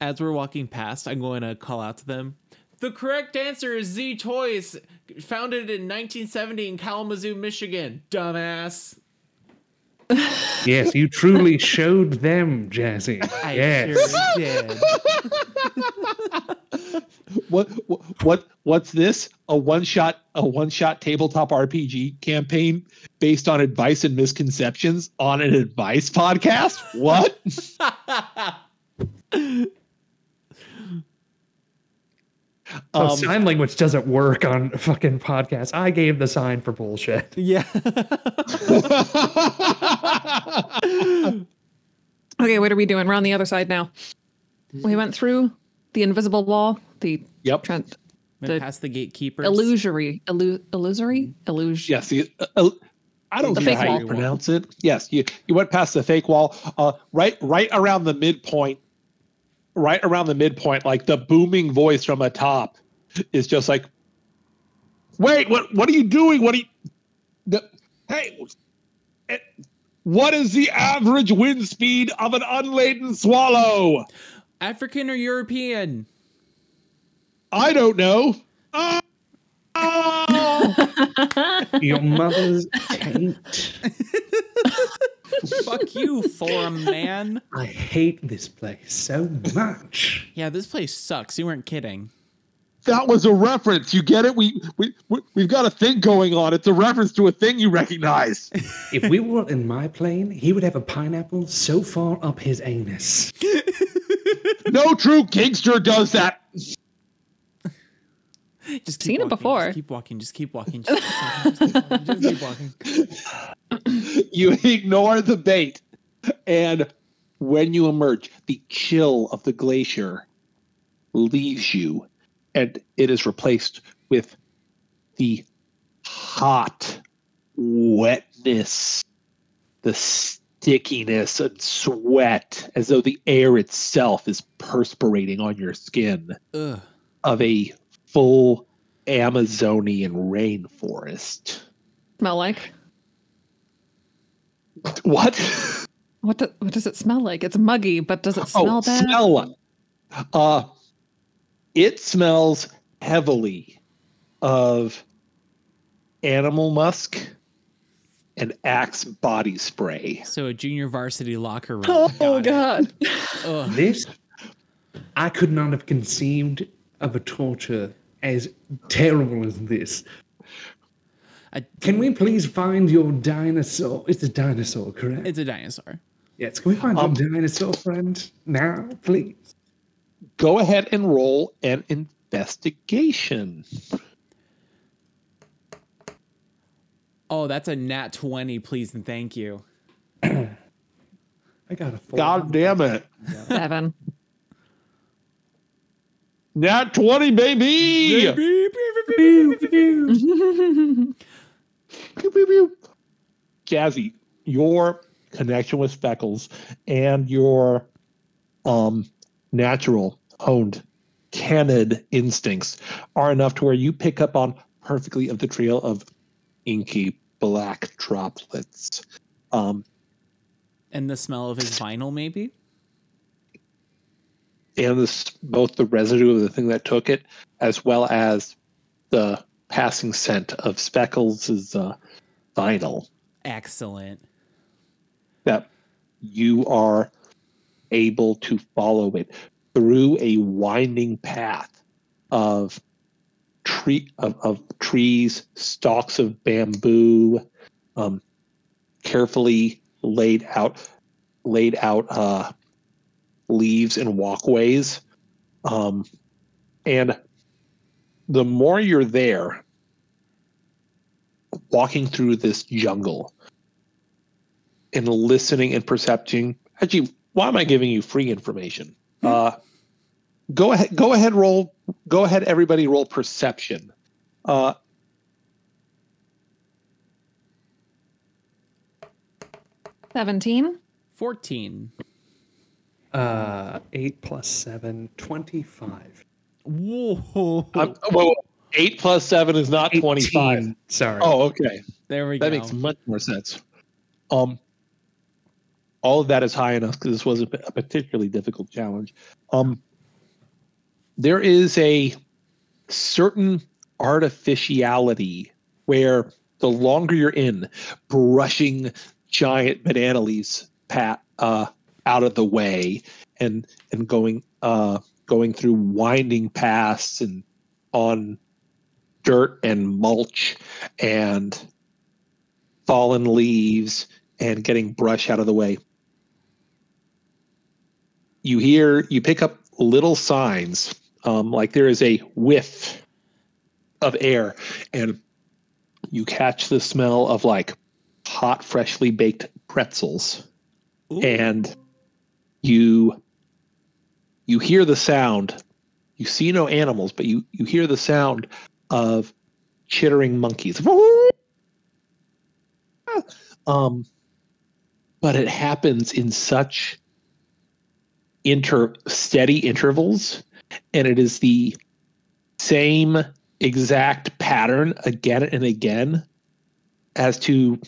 as we're walking past, I'm going to call out to them. The correct answer is Z Toys, founded in 1970 in Kalamazoo, Michigan. Dumbass. Yes, you truly showed them, Jazzy. I yes. sure did. [laughs] What, what what what's this? A one shot a one shot tabletop RPG campaign based on advice and misconceptions on an advice podcast? What? [laughs] Oh, Um, sign language doesn't work on fucking podcasts. I gave the sign for bullshit. [laughs] yeah. Okay, what are we doing? We're on the other side now. We went through the invisible wall, the yep. Trent, Went The past the gatekeepers. illusory, illu- illusory, illusion. Yes, the, uh, uh, I don't The know fake how wall. you pronounce it. Yes, you you went past the fake wall, uh, right right around the midpoint, right around the midpoint, like the booming voice from atop is just like, "Wait, what what are you doing? What are you? The, hey, eh, what is the average wind speed of an unladen swallow? African or European? I don't know. Oh! Oh! Your mother's taint. [laughs] Fuck you, forum man. I hate this place so much. Yeah, this place sucks. You weren't kidding. that was a reference. You get it? We we we- we've got a thing going on. It's a reference to a thing you recognize. [laughs] If we were in my plane, he would have a pineapple so far up his anus. [laughs] no true gangster does that. Just Seen keep it before. Just keep walking. Just keep walking. Just keep walking. Just keep walking. Just keep walking. [laughs] You ignore the bait, and when you emerge, the chill of the glacier leaves you, and it is replaced with the hot wetness, the stickiness and sweat, as though the air itself is perspirating on your skin. Ugh. of a full Amazonian rainforest. Smell like? What? What, do, what does it smell like? It's muggy, but does it smell oh, bad? smell what? Uh, it smells heavily of animal musk and Axe body spray. So a junior varsity locker room. Oh, Got. God. This, I could not have conceived of a torture as terrible as this. I- Can we please find your dinosaur? It's a dinosaur, correct? It's a dinosaur. yes. Can we find Um, your dinosaur friend now, please? Go ahead and roll an investigation. Oh, that's a nat 20, please and thank you. [clears throat] I got a four. God damn it. Seven. Nat 20, baby! Jazzy, your connection with Speckles and your um natural honed canid instincts are enough to where you pick up on perfectly of the trail of inky black droplets. Um, And the smell of his vinyl, maybe? And this both the residue of the thing that took it, as well as the passing scent of Speckles' uh, vinyl Excellent. that you are able to follow it through a winding path of tree of, of trees, stalks of bamboo, um, carefully laid out laid out uh, leaves and walkways. Um, and the more you're there, walking through this jungle, and listening and percepting. Actually, why am I giving you free information? Uh, go ahead. Go ahead. Roll. Go ahead. Everybody, roll perception. Uh, Seventeen. 14. Uh, eight plus seven, 25. Whoa. I'm, well, eight plus seven is not 18, twenty-five. Sorry. Oh, okay. there we go. That makes much more sense. Um, all of that is high enough because this was a, a particularly difficult challenge. Um, there is a certain artificiality where the longer you're in, brushing giant banana leaves pat uh, out of the way and and going uh, going through winding paths and on dirt and mulch and fallen leaves and getting brush out of the way. You hear, you pick up little signs, um, like there is a whiff of air, and you catch the smell of like hot, freshly baked pretzels, Ooh. and you you hear the sound. You see no animals, but you you hear the sound of chittering monkeys. [laughs] Um, but it happens in such inter steady intervals, and it is the same exact pattern again and again as to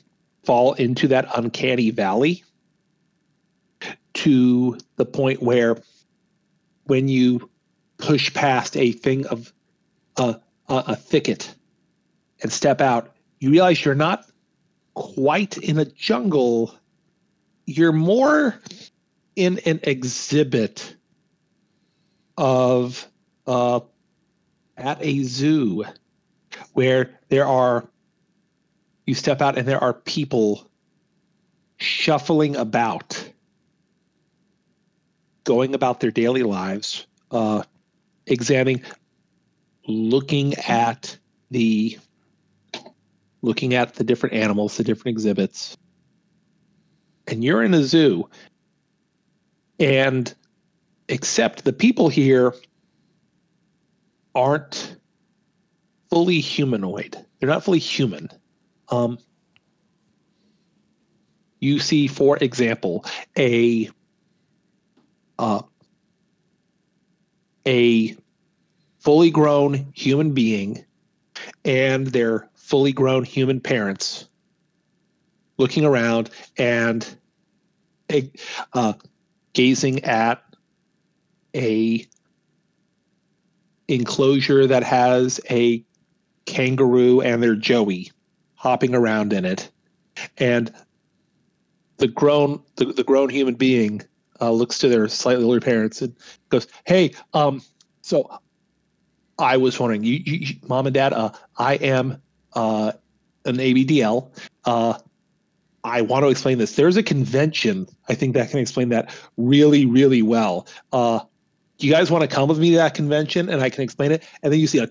fall into that uncanny valley to the point where when you push past a thing of a, a, thicket and step out, you realize you're not quite in a jungle. You're more in an exhibit of uh, at a zoo where there are you step out and there are people shuffling about going about their daily lives uh, examining looking at the looking at the different animals the different exhibits. And you're in a zoo. And except the people here aren't fully humanoid. They're not fully human. Um, you see for example a uh, a fully grown human being and their fully grown human parents looking around and uh, gazing at a enclosure that has a kangaroo and their joey hopping around in it. And the grown the, the grown human being uh, looks to their slightly older parents and goes hey um so i was wondering you, you mom and dad uh i am uh an ABDL uh I want to explain this. There's a convention, I think that can explain that really, really well. Uh, do you guys want to come with me to that convention and I can explain it? And then you see a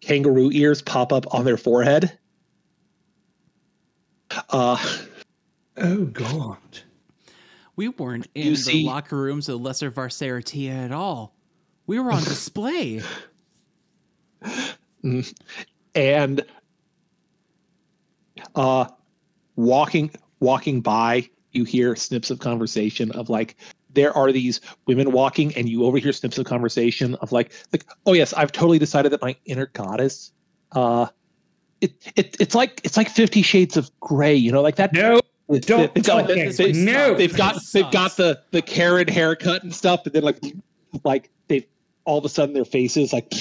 kangaroo ears pop up on their forehead. Uh, oh God. We weren't in You the see- locker rooms of Lesser Varsaratia at all. We were on display. [laughs] and uh, walking walking by, you hear snips of conversation of like there are these women walking, and you overhear snips of conversation of like like oh yes, I've totally decided that my inner goddess. Uh, it, it it's like it's like Fifty Shades of Grey, you know, like that. No, It's- don't it's- they- this they- way. No. they've got they've got the the Karen haircut and stuff, but then like like they all of a sudden their faces like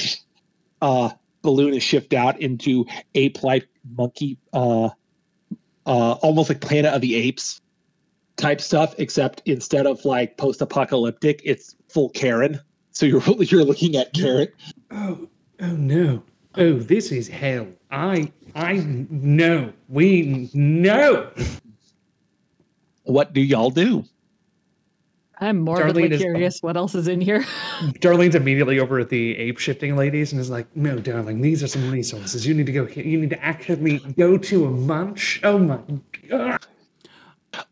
uh balloon is shift out into ape like monkey uh uh almost like Planet of the Apes type stuff, except instead of like post apocalyptic, it's full Karen. So you're [laughs] you're looking at Karen. Oh, oh no. Oh, this is hell. I, I know. We know. What do y'all do? I'm morbidly Darlene is- curious what else is in here. [laughs] Darlene's immediately over at the ape shifting ladies and is like, "No, darling, these are some resources. You need to go. here. You need to actually go to a munch. Oh my god!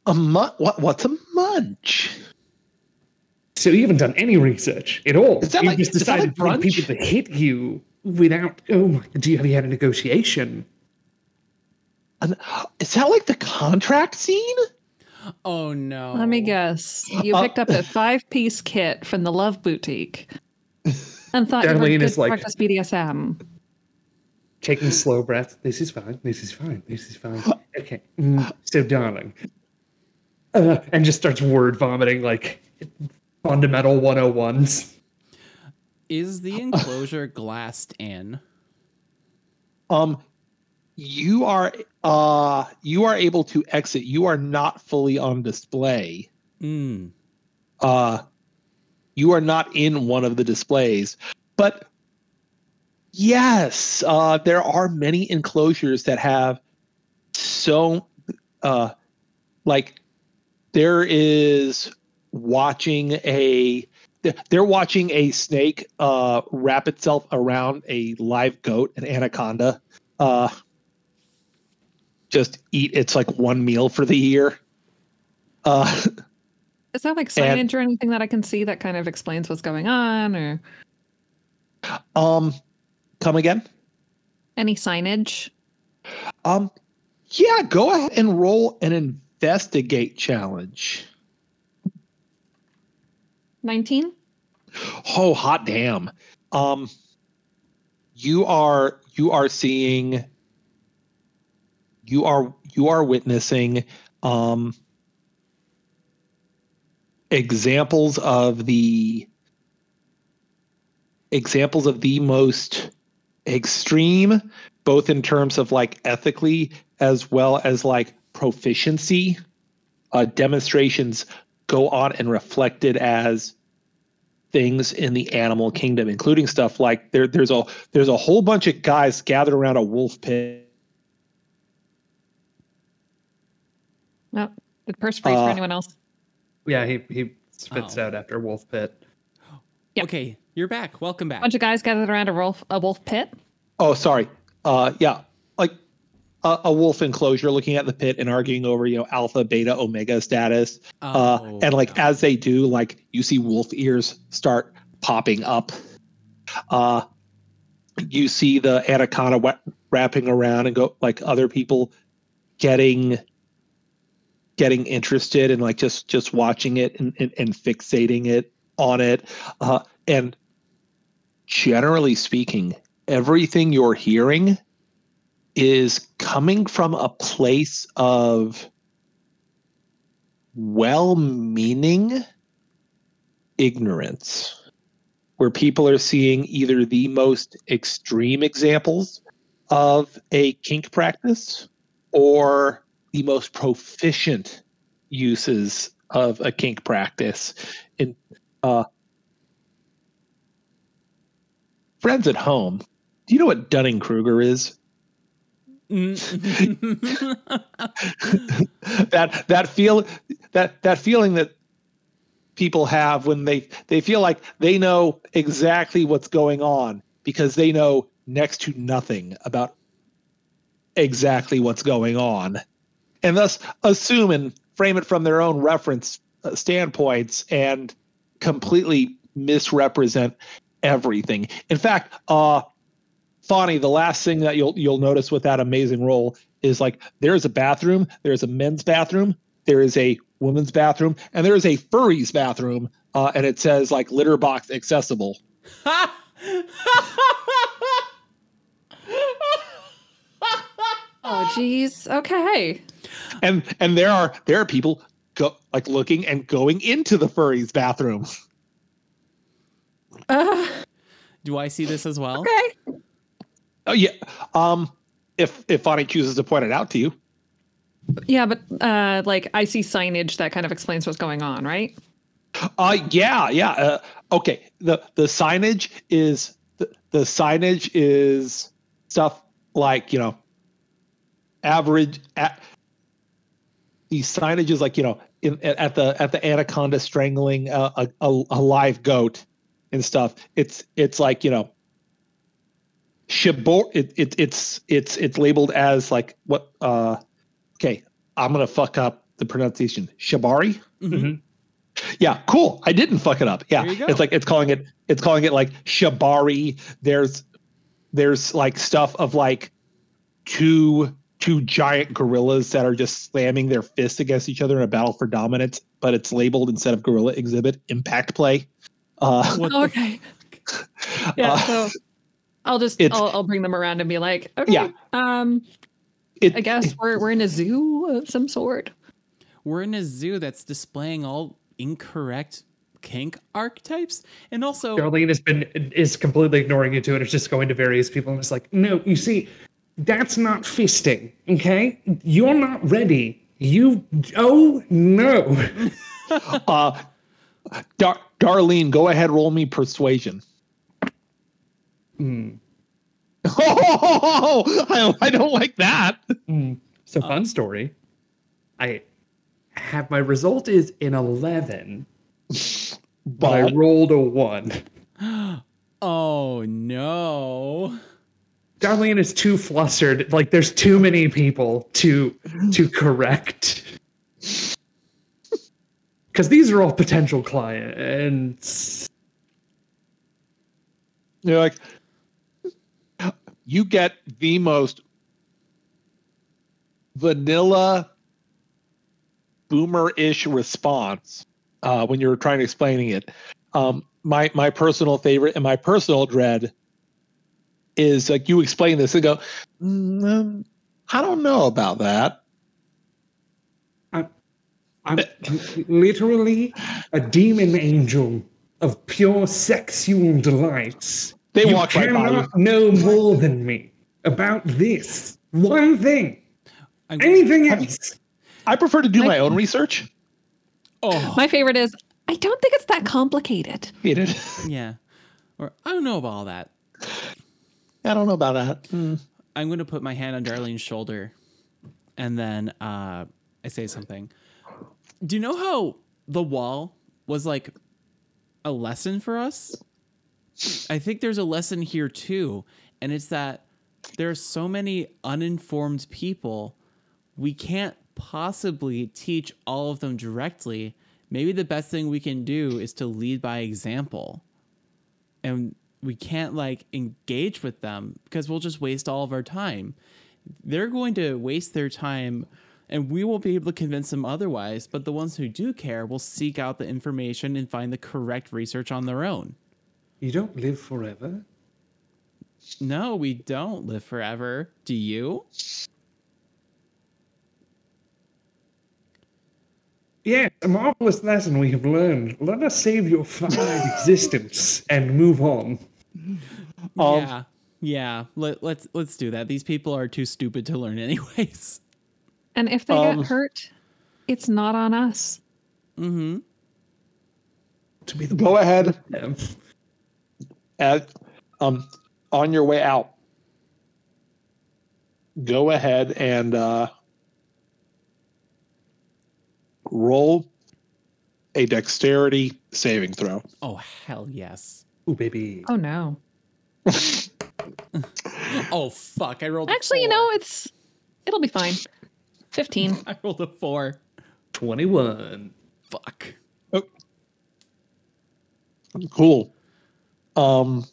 A mun- what what's a munch? So you haven't done any research at all. Is that you like- just is that decided like to get people to hit you without. Oh my! Do you have you had a negotiation? An- Is that like the contract scene? Oh no. Let me guess. You Uh, picked up a five piece kit from the Love Boutique and thought you were Darlene good is like- practice BDSM. Taking slow breath. This is fine. This is fine. This is fine. [gasps] Okay. Mm, so, darling, uh, and just starts word vomiting like fundamental 101s. Is the enclosure glassed in? Um, you are uh you are able to exit. You are not fully on display. Mm. Uh, you are not in one of the displays, but yes, uh, there are many enclosures that have so uh like there is watching a they're- watching a snake uh wrap itself around a live goat an anaconda uh just eat its like one meal for the year. Uh Is that like And- signage or anything that I can see that kind of explains what's going on or? Um come again? Any signage? um yeah go ahead and roll an investigate challenge. 19? oh hot damn. Um you are you are seeing you are you are witnessing um examples of the examples of the most extreme both in terms of like ethically as well as like proficiency uh, demonstrations go on and reflected as things in the animal kingdom, including stuff like there, there's a there's a whole bunch of guys gathered around a wolf pit. No. the purse freeze for Uh, anyone else? Yeah, he, he spits Oh. out after Wolf Pit. Yep. Okay, you're back. Welcome back. A bunch of guys gathered around a wolf a wolf pit. Oh, sorry. Uh, yeah, like a, a wolf enclosure, looking at the pit and arguing over you know alpha, beta, omega status. Uh, Oh, and like no. as they do, like you see wolf ears start popping up. Uh, you see the anaconda wrapping around and go like other people getting getting interested and like just just watching it and, and, and fixating it on it. Uh, and generally speaking, everything you're hearing is coming from a place of well meaning ignorance, where people are seeing either the most extreme examples of a kink practice or the most proficient uses of a kink practice. In uh, friends at home, do you know what Dunning Kruger is? [laughs] [laughs] that that feel that that feeling that people have when they they feel like they know exactly what's going on because they know next to nothing about exactly what's going on and thus assume and frame it from their own reference uh, standpoints and completely misrepresent everything in fact uh Fonny, the last thing that you'll you'll notice with that amazing role is like there's a bathroom, there's a men's bathroom, there is a women's bathroom, and there is a furries bathroom, uh, and it says like litter box accessible. [laughs] [laughs] Oh, geez. Okay. And and there are there are people go like looking and going into the furries bathroom. [laughs] Uh, Do I see this as well? okay. Oh yeah. Um, if if Fonny chooses to point it out to you, Yeah, but uh, like I see signage that kind of explains what's going on, right? Uh yeah, yeah. Uh, okay. The the signage is the, the signage is stuff like, you know, average at the signage is like, you know, in at the at the anaconda strangling a a, a, a live goat and stuff. It's it's like, you know, shibor it, it it's it's it's labeled as like what uh okay, I'm going to fuck up the pronunciation. Shibari? Mhm. Yeah, cool. I didn't fuck it up. Yeah, There you go. it's like it's calling it it's calling it like shibari. There's there's like stuff of like two two giant gorillas that are just slamming their fists against each other in a battle for dominance, but it's labeled instead of gorilla exhibit impact play. Uh, [laughs] What the okay. Yeah. Uh, so I'll just I'll, I'll bring them around and be like, okay, Yeah. um, it, I guess we're we're in a zoo of some sort. We're in a zoo that's displaying all incorrect kink archetypes, and also Darlene has been is completely ignoring you too, and it's just going to various people and it's like, no, you see, that's not fisting, okay? You're not ready. You oh no. [laughs] uh, Dar- Darlene, go ahead, roll me persuasion. Hmm. Oh, [laughs] I, I don't like that. Hmm. So fun story. I have my result is an eleven, but I rolled a one. [gasps] oh no. Darlene is too flustered. Like there's too many people to to correct. Because these are all potential clients. you're like, you get the most vanilla boomer-ish response uh, when you're trying to explaining it. Um, my my personal favorite and my personal dread is like you explain this and go, "Mm, um, I don't know about that. I'm literally a demon angel of pure sexual delights. They you walk right by you. cannot know more than me about this one thing. I'm, Anything else? I prefer to do Like- my own research. oh My favorite is I don't think it's that complicated. Hate yeah. Or I don't know about all that. I don't know about that. Mm. I'm going to put my hand on Darlene's shoulder, and then uh, I say something. Do you know how the wall was like a lesson for us? I think there's a lesson here too, and it's that there are so many uninformed people. We can't possibly teach all of them directly. Maybe the best thing we can do is to lead by example and we can't like engage with them because we'll just waste all of our time. They're going to waste their time and we won't be able to convince them otherwise, but the ones who do care will seek out the information and find the correct research on their own. You don't live forever. No, we don't live forever. Do you? Yes, a marvelous lesson we have learned. Let us save your finite existence and move on. [laughs] Um, yeah. Yeah. Let, let's let's do that. These people are too stupid to learn [laughs] anyways. And if they Um, get hurt, it's not on us. Mm-hmm. To be the Go ahead. At, um, on your way out, go ahead and uh, roll a dexterity saving throw. Oh hell yes. Ooh, baby. Oh no. [laughs] Oh fuck! I rolled. a Actually, you know, it's it'll be fine. 15. [laughs] I rolled a four. 21. Fuck. Oh. Cool. Um,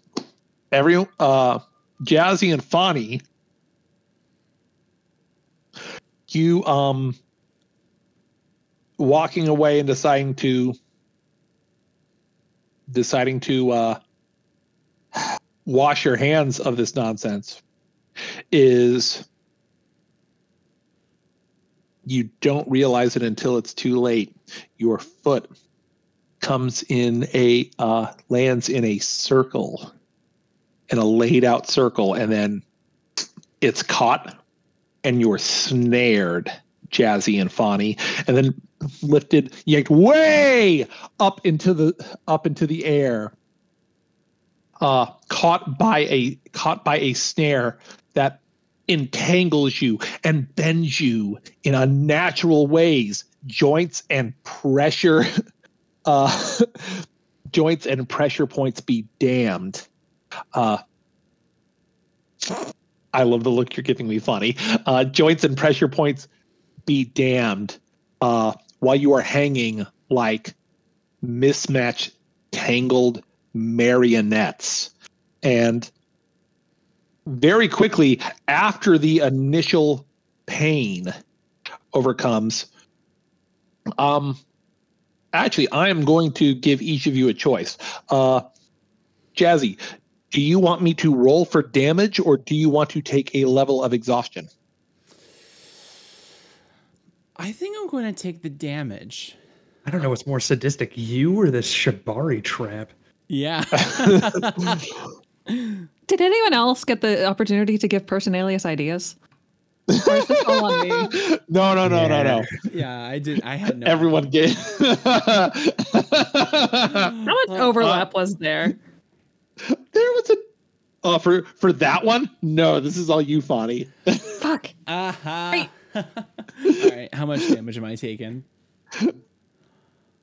every uh, Jazzy and Fonny, you um, walking away and deciding to deciding to uh, wash your hands of this nonsense is you don't realize it until it's too late. Your foot comes in a uh, lands in a circle, in a laid out circle, and then it's caught, and you're snared, Jazzy and Fonny, and then lifted, yanked way up into the up into the air, uh, caught by a caught by a snare that entangles you and bends you in unnatural ways, joints and pressure [laughs] uh, [laughs] joints and pressure points be damned. Uh, I love the look you're giving me, funny. Uh, joints and pressure points be damned uh, while you are hanging like mismatched, tangled marionettes. And very quickly, after the initial pain overcomes, um, actually, I am going to give each of you a choice. Uh, Jazzy, do you want me to roll for damage or do you want to take a level of exhaustion? I think I'm going to take the damage. I don't know what's more sadistic, you or this Shibari trap. Yeah. [laughs] [laughs] Did anyone else get the opportunity to give person alias ideas? Or is this all on me? [laughs] no, no, no, no, no. yeah, I did. I had no. Everyone get. How much overlap was there? there was a. Oh, for for that one? No, this is all you, Fonny. Fuck. Aha. Right. All right. How much damage am I taking?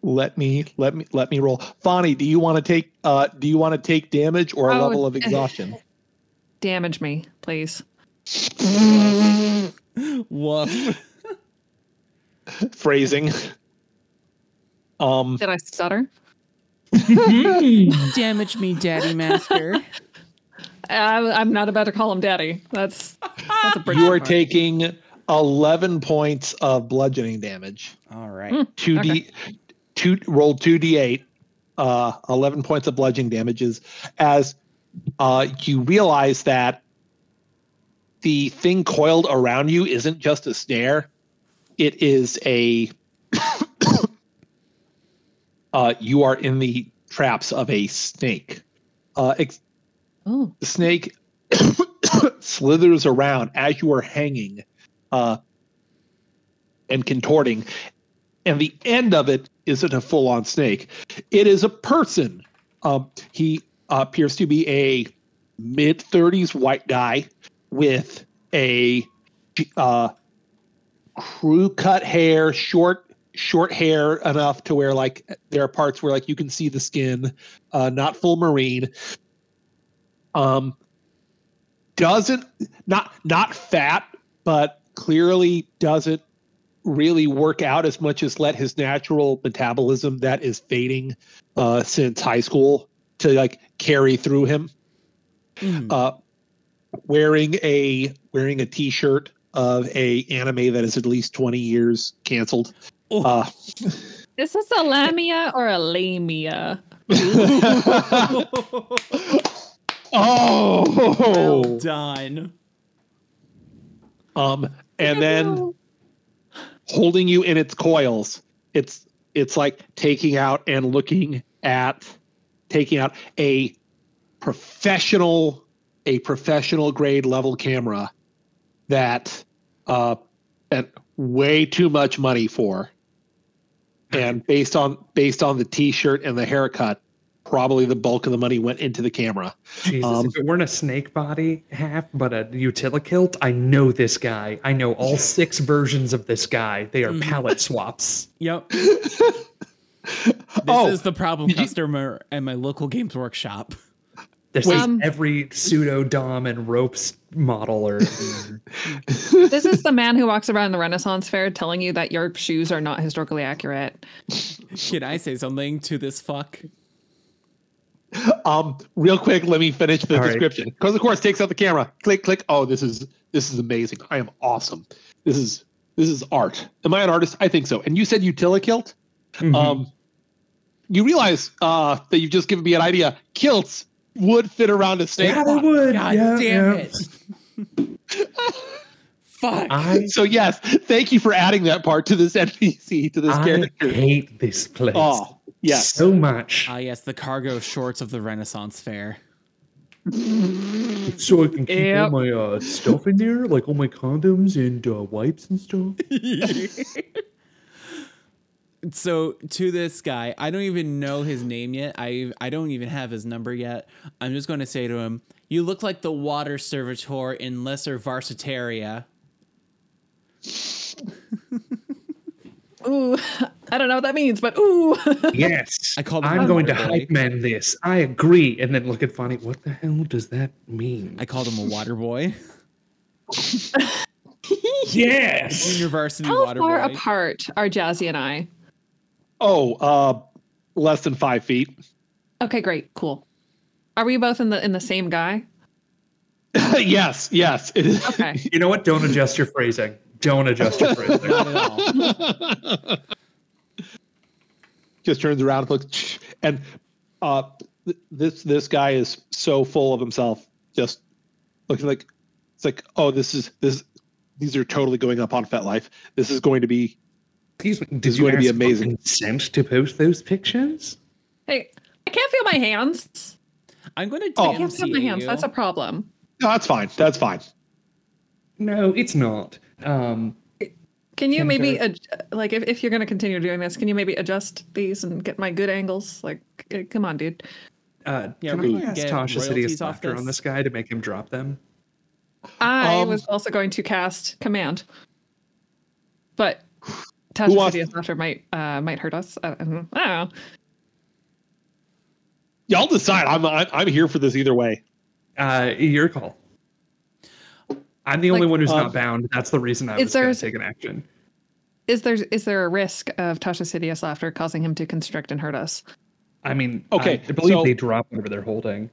let me let me let me roll. Fonny, do you want to take uh do you want to take damage or a Oh, level of exhaustion? [laughs] Damage me, please. Woof. [laughs] Phrasing. Um Did I stutter? [laughs] Damage me, Daddy Master. I, I'm not about to call him daddy. That's that's a pretty you are part. taking 11 points of bludgeoning damage. All right. Hmm. 2d 2 roll 2d8 uh 11 points of bludgeoning damages as uh you realize that the thing coiled around you isn't just a snare it is a [coughs] uh you are in the traps of a snake uh ex- Oh, the snake [coughs] slithers around as you are hanging uh, and contorting. And the end of it isn't a full on snake, it is a person. Um, he uh, appears to be a mid 30s white guy with a uh, crew cut hair, short. Short hair enough to where like there are parts where like you can see the skin, uh, not full marine, um doesn't not not fat but clearly doesn't really work out as much as let his natural metabolism that is fading uh since high school to like carry through him Mm. uh wearing a wearing a t-shirt of a anime that is at least 20 years canceled Oh. uh is this a lamia or a lamia? [laughs] oh, Well done. um, and [laughs] then holding you in its coils. It's it's like taking out and looking at taking out a professional a professional grade level camera that uh spent way too much money for. And based on based on the t-shirt and the haircut, probably the bulk of the money went into the camera. Jesus, Um, if it weren't a snake body half, but a utilikilt, I know this guy. I know all [laughs] six versions of this guy. They are Mhm. palette [laughs] swaps. Yep. [laughs] This Oh, is the problem did you- customer at my local games workshop. This Wait. is Um, every pseudo dom and ropes model or This is the man who walks around the Renaissance fair telling you that your shoes are not historically accurate. Can I say something to this fuck? Um, real quick, let me finish the All right. description. Because of course takes out the camera. Click, click. Oh, this is this is amazing. I am awesome. This is this is art. Am I an artist? I think so. And you said utilikilt. Mhm. Um, you realize uh that you've just given me an idea. Kilts would fit around a snake. yeah, they would. God yeah, damn yeah. it. [laughs] Fuck. I, So yes, thank you for adding that part to this NPC to this I character. I hate this place. Oh, yes. So much. Ah, yes, the cargo shorts of the Renaissance Fair. so I can keep Yep. all my uh, stuff in there, like all my condoms and uh, wipes and stuff. [laughs] so to this guy, I don't even know his name yet. I I don't even have his number yet. I'm just going to say to him, "You look like the water servitor in Lesser Varsitaria." Ooh, I don't know what that means, but ooh. [laughs] Yes, I called him I'm going to boy. hype man this. I agree, and then look at Fonny. What the hell does that mean? I called him a water boy, [laughs] yes. junior varsity How water far boy. apart are Jazzy and I? Oh, uh, less than five feet. Okay, great, cool. Are we both in the in the same guy? [laughs] yes, yes. It is. Okay. You know what? Don't adjust your phrasing. Don't adjust your phrasing. Not at all. just turns around and looks and uh th- this this guy is so full of himself just looking like it's like oh this is this these are totally going up on FetLife. This is going to be Excuse me. Did This is you going to be amazing. Consent to post those pictures? Hey, I can't feel my hands. I'm going to Oh. I can't feel my hands. That's a problem. no that's fine that's fine No, it's not. Um, Can you maybe ad- like if, if you're going to continue doing this, can you maybe adjust these and get my good angles? Like, come on, dude. uh, Yeah, can we I can ask get Tasha royalties Sidious off laughter this. on this guy to make him drop them? I Um, was also going to cast command, but Tasha wants- Sidious laughter might uh, might hurt us. I don't know. I don't know. y'all decide i'm i'm, I'm here for this either way Uh, your call. I'm the only Like- one who's Um, not bound. That's the reason I Is was going to take an action. Is there is there a risk of Tasha's hideous laughter causing him to constrict and hurt us? I mean, Okay, I believe so- they drop whatever they're holding.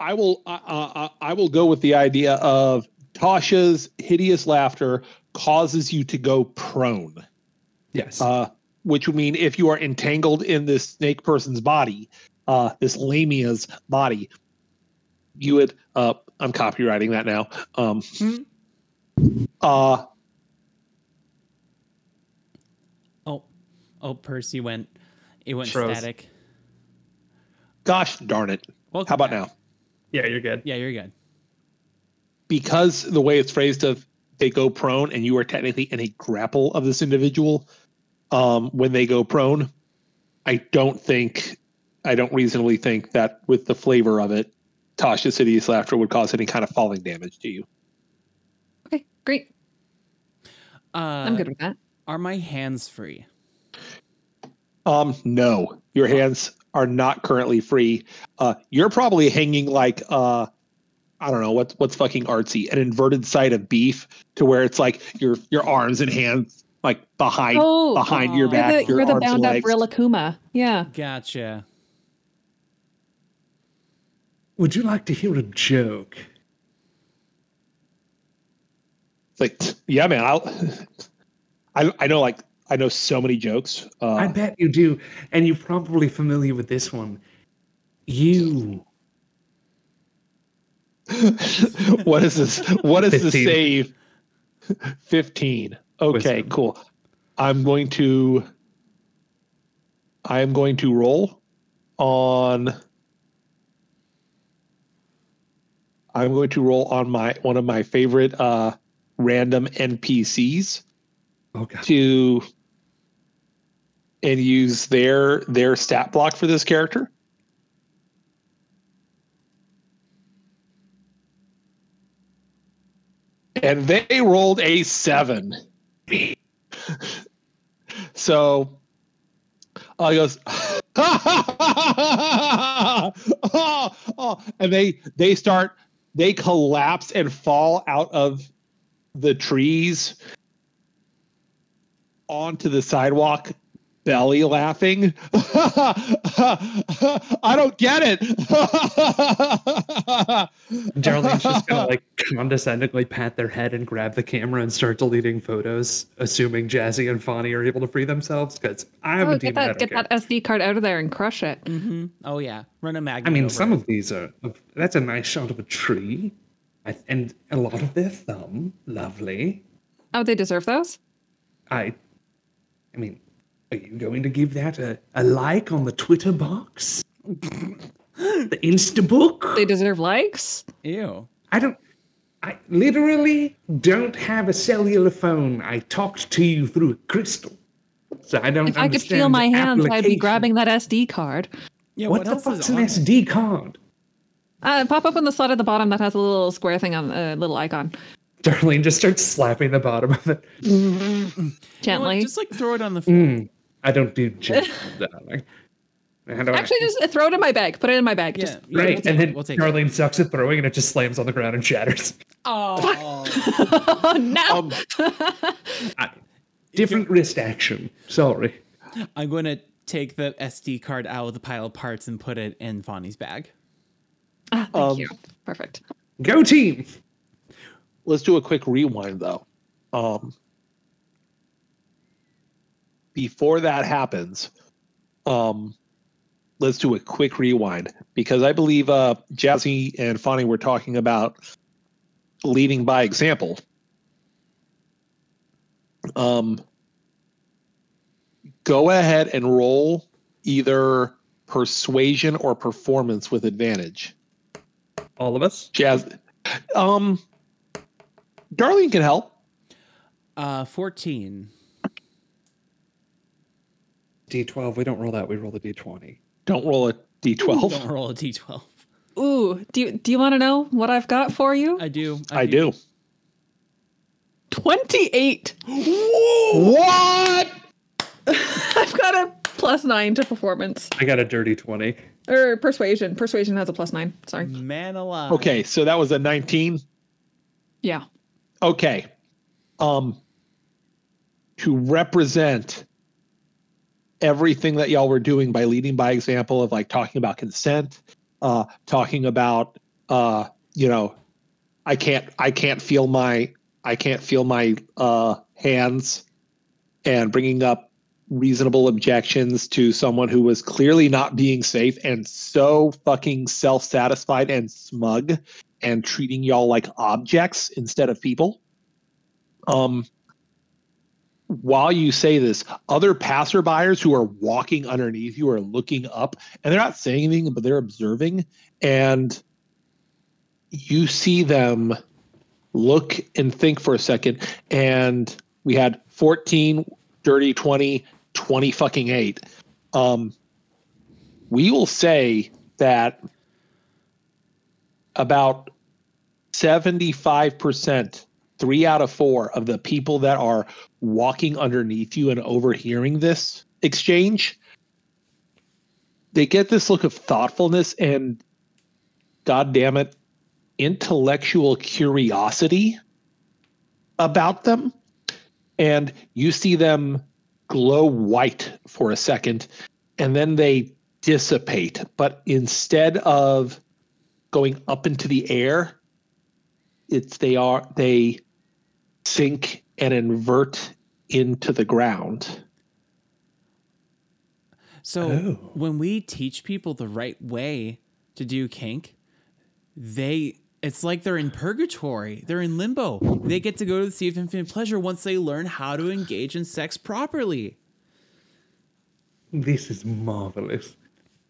i will uh, uh, i will go with the idea of tasha's hideous laughter causes you to go prone Yes. uh, which would mean if you are entangled in this snake person's body, uh, this lamia's body, you would. Uh, I'm copywriting that now. Um, Hmm. uh, Oh, oh, Percy went. It went Froze. static. gosh darn it! Welcome How about back. now? yeah, you're good. Yeah, you're good. Because the way it's phrased of they go prone, and you are technically in a grapple of this individual. Um, when they go prone, I don't think, I don't reasonably think that with the flavor of it, Tasha's hideous laughter would cause any kind of falling damage to you. Okay, great. Uh, I'm good with that. Are my hands free? Um, no, your hands are not currently free. Uh, you're probably hanging like uh, I don't know what's what's fucking artsy, an inverted side of beef, to where it's like your your arms and hands like behind Oh, behind your oh. You're back, the, your you're the arms and bound up legs. Rillakkuma. Yeah. Gotcha. Would you like to hear a joke? It's like, yeah, man, I'll. I I know like I know so many jokes. I Uh, bet you do, and you're probably familiar with this one. You. [laughs] what is this? What is the save? Fifteen. Okay, Wisdom. cool. I'm going to. I am going to roll on. I'm going to roll on my one of my favorite uh, random NPCs god. to and use their their stat block for this character. And they rolled a seven. [laughs] so uh, he goes, oh, [laughs] oh, and they they start they collapse and fall out of the trees onto the sidewalk belly laughing [laughs] i don't get it [laughs] Darlene's just gonna like [laughs] condescendingly pat their head and grab the camera and start deleting photos, assuming Jazzy and Fonny are able to free themselves. Because I Oh, haven't get even that had a get that SD card out of there and crush it. Mm-hmm. Oh yeah, run a magnet. I mean, over some it. of these are. That's a nice shot of a tree, I, and a lot of their thumb. Lovely. Oh, they deserve those. I. I mean, are you going to give that a, a like on the Twitter box? the Instabook? They deserve likes. Ew. I don't. I literally don't have a cellular phone. I talked to you through a crystal. So I don't If I could feel my hands, I'd be grabbing that SD card. Yeah. What, What, the else fuck's is an on? SD card? Uh, pop up on the slot at the bottom that has a little square thing on a little icon. Darlene just starts slapping the bottom of it. You know Gently. Just like throw it on the floor. Mm, I don't do gentle, darling. How do I- Actually, just throw it in my bag. Put it in my bag. Yeah. Just yeah, right, we'll and then we'll take it. Darlene sucks at throwing, and it just slams on the ground and shatters. Oh. [laughs] oh no. um, I, different wrist action. Sorry. I'm going to take the SD card out of the pile of parts and put it in Fonny's bag. Ah, thank um, you. Perfect. Go team. let's do a quick rewind though. Um, before that happens, um, let's do a quick rewind because I believe uh, Jazzy and Fonny were talking about leading by example. Um, go ahead and roll either persuasion or performance with advantage. All of us. Jazz, um, Darlene can help. Uh, 14. D12. We don't roll that. We roll the D20. Don't roll a d12. Don't roll a d12. Ooh, do you, do you want to know what I've got for you? I do. I do. 28. What? [laughs] I've got a plus nine to performance I got a dirty 20. or persuasion. Persuasion has a plus nine. Sorry. Man alive. Okay, so that was a 19. Yeah. Okay. Um to represent everything that y'all were doing by leading by example of like talking about consent, uh talking about uh you know I can't I can't feel my I can't feel my uh hands and bringing up reasonable objections to someone who was clearly not being safe and so fucking self-satisfied and smug and treating y'all like objects instead of people. Um, while you say this, other passerbyers who are walking underneath you are looking up and they're not saying anything, but they're observing. And you see them look and think for a second. And we had 14, dirty 20, 20 fucking eight. Um, we will say that about 75%, three out of four of the people that are walking underneath you and overhearing this exchange, they get this look of thoughtfulness and, God damn it, intellectual curiosity about them. And you see them glow white for a second, and then they dissipate. But instead of going up into the air, it's they are they sink and invert into the ground. So Oh. when we teach people the right way to do kink, they it's like they're in purgatory. They're in limbo. They get to go to the sea of infinite pleasure once they learn how to engage in sex properly. This is marvelous.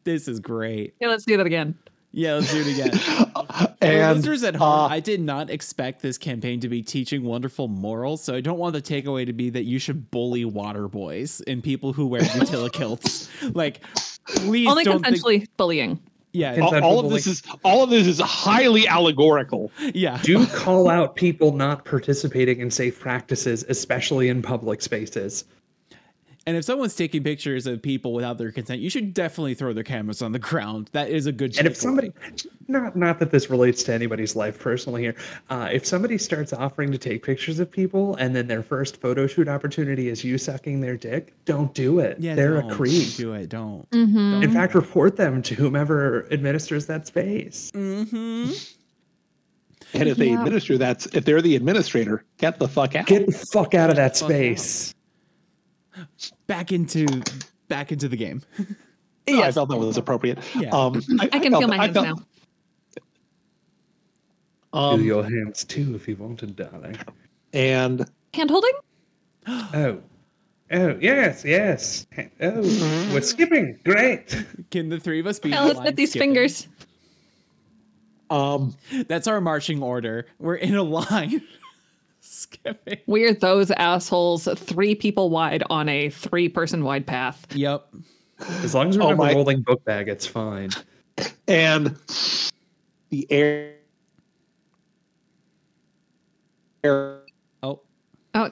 This is great. Yeah, let's do that again. Yeah, let's do it again. [laughs] For [laughs] And listeners at home, uh, I did not expect this campaign to be teaching wonderful morals, so I don't want the takeaway to be that you should bully water boys and people who wear utility kilts. [laughs] Like, please Only don't think. consensually bullying. Yeah, all, all of this is all of this is highly allegorical. yeah. Do call out people not participating in safe practices, especially in public spaces. And if someone's taking pictures of people without their consent, you should definitely throw their cameras on the ground. That is a good. And if somebody, not not that this relates to anybody's life personally here, uh, if somebody starts offering to take pictures of people and then their first photo shoot opportunity is you sucking their dick, don't do it. yeah, They're don't a creep. Do it. Don't. Mm-hmm. In fact, report them to whomever administers that space. Mm-hmm. And if they administer that, if they're the administrator, get the fuck out. Get the fuck out of that Fuck out. space. Back into back into the game. No, I felt that was appropriate. Yeah. Um, I, I can felt feel my hands felt- now. Do Um, your hands too if you wanted, darling. and Hand holding? Oh. Oh, yes, yes. Oh, we're skipping. Great. Can the three of us be? Yeah, let's line get these skipping? fingers. um, That's our marching order. We're in a line. Skipping. We're those assholes, three people wide on a three person wide path. Yep. As long as we Oh remember my- rolling book bag, it's fine. and the air. air Oh. Oh,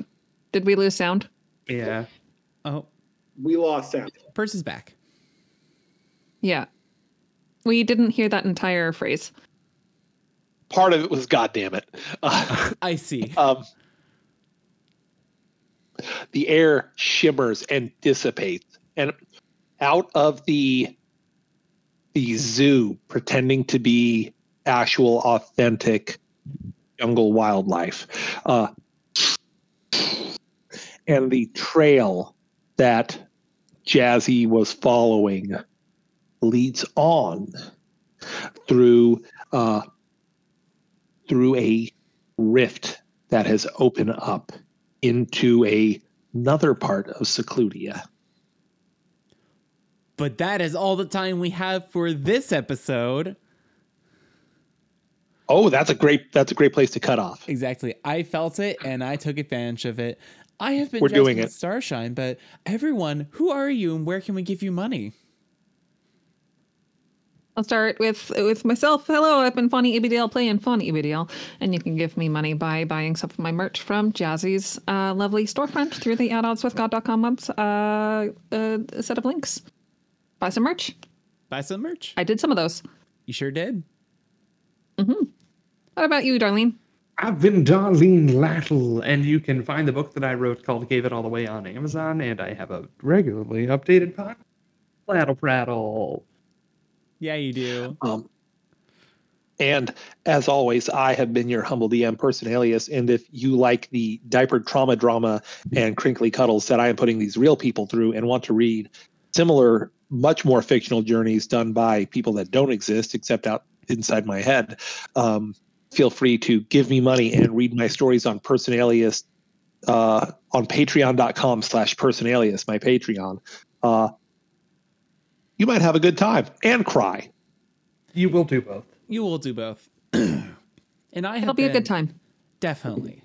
did we lose sound? Yeah. Oh. We lost sound. Purse is back. Yeah. We didn't hear that entire phrase. Part of it was goddamn it. Uh, [laughs] I see. [laughs] um, the air shimmers and dissipates, and out of the the zoo, pretending to be actual, authentic jungle wildlife, uh, and the trail that Jazzy was following leads on through uh, through a rift that has opened up into a another part of Secludia. But that is all the time we have for this episode. Oh, that's a great that's a great place to cut off. Exactly. I felt it and I took advantage of it. I have been We're doing it. Starshine, but everyone, who are you and where can we give you money? I'll start with with myself. Hello, I've been Fonny ABDL playing Fun ABDL, and you can give me money by buying some of my merch from Jazzy's uh, lovely storefront through the atoddswithgod.com webs uh, uh, set of links. Buy some merch. Buy some merch. I did some of those. You sure did. Mm-hmm. What about you, Darlene? I've been Darlene Lattle, and you can find the book that I wrote called Gave It All Away on Amazon, and I have a regularly updated podcast, Prattle Prattle. Yeah, you do. Um, and as always, I have been your humble DM person alias. And if you like the diaper trauma drama and crinkly cuddles that I am putting these real people through and want to read similar, much more fictional journeys done by people that don't exist except out inside my head, um, feel free to give me money and read my stories on person alias uh, on patreon.com slash person alias, my Patreon. Uh, you might have a good time and cry. You will do both. You will do both. [clears throat] and I have It'll be a good time. Definitely.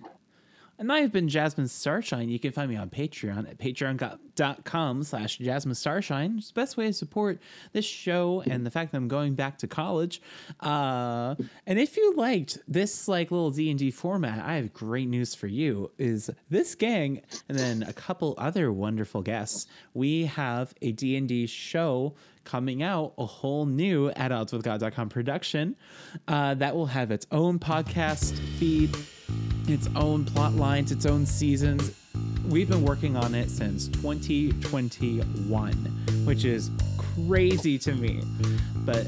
And I have been Jasmine Starshine. You can find me on Patreon at patreon.com slash Jasmine Starshine. It's the best way to support this show and the fact that I'm going back to college. Uh, and if you liked this like little D&D format, I have great news for you is this gang and then a couple other wonderful guests. We have a D&D show coming out, a whole new at oddswithgod.com production uh, that will have its own podcast feed its own plot lines, its own seasons. We've been working on it since 2021, which is crazy to me. But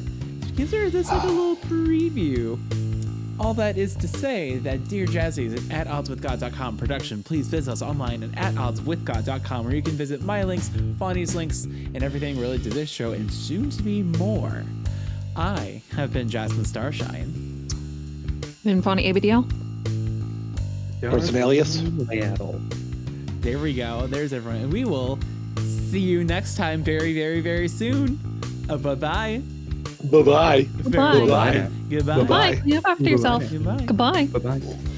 consider this like a little preview. All that is to say that Dear Jazzy is an at oddswithgod.com production. Please visit us online at, at oddswithgod.com where you can visit my links, Fonny's links, and everything related to this show and soon to be more. I have been Jasmine Starshine. Then Fonny ABDL. Person alias. Seattle. There we go. There's everyone. And we will see you next time very, very, very soon. Uh, bye-bye. Bye bye. Goodbye. Bye. Goodbye. Bye-bye. Bye. Clean up after yourself. Goodbye. Goodbye. Bye bye.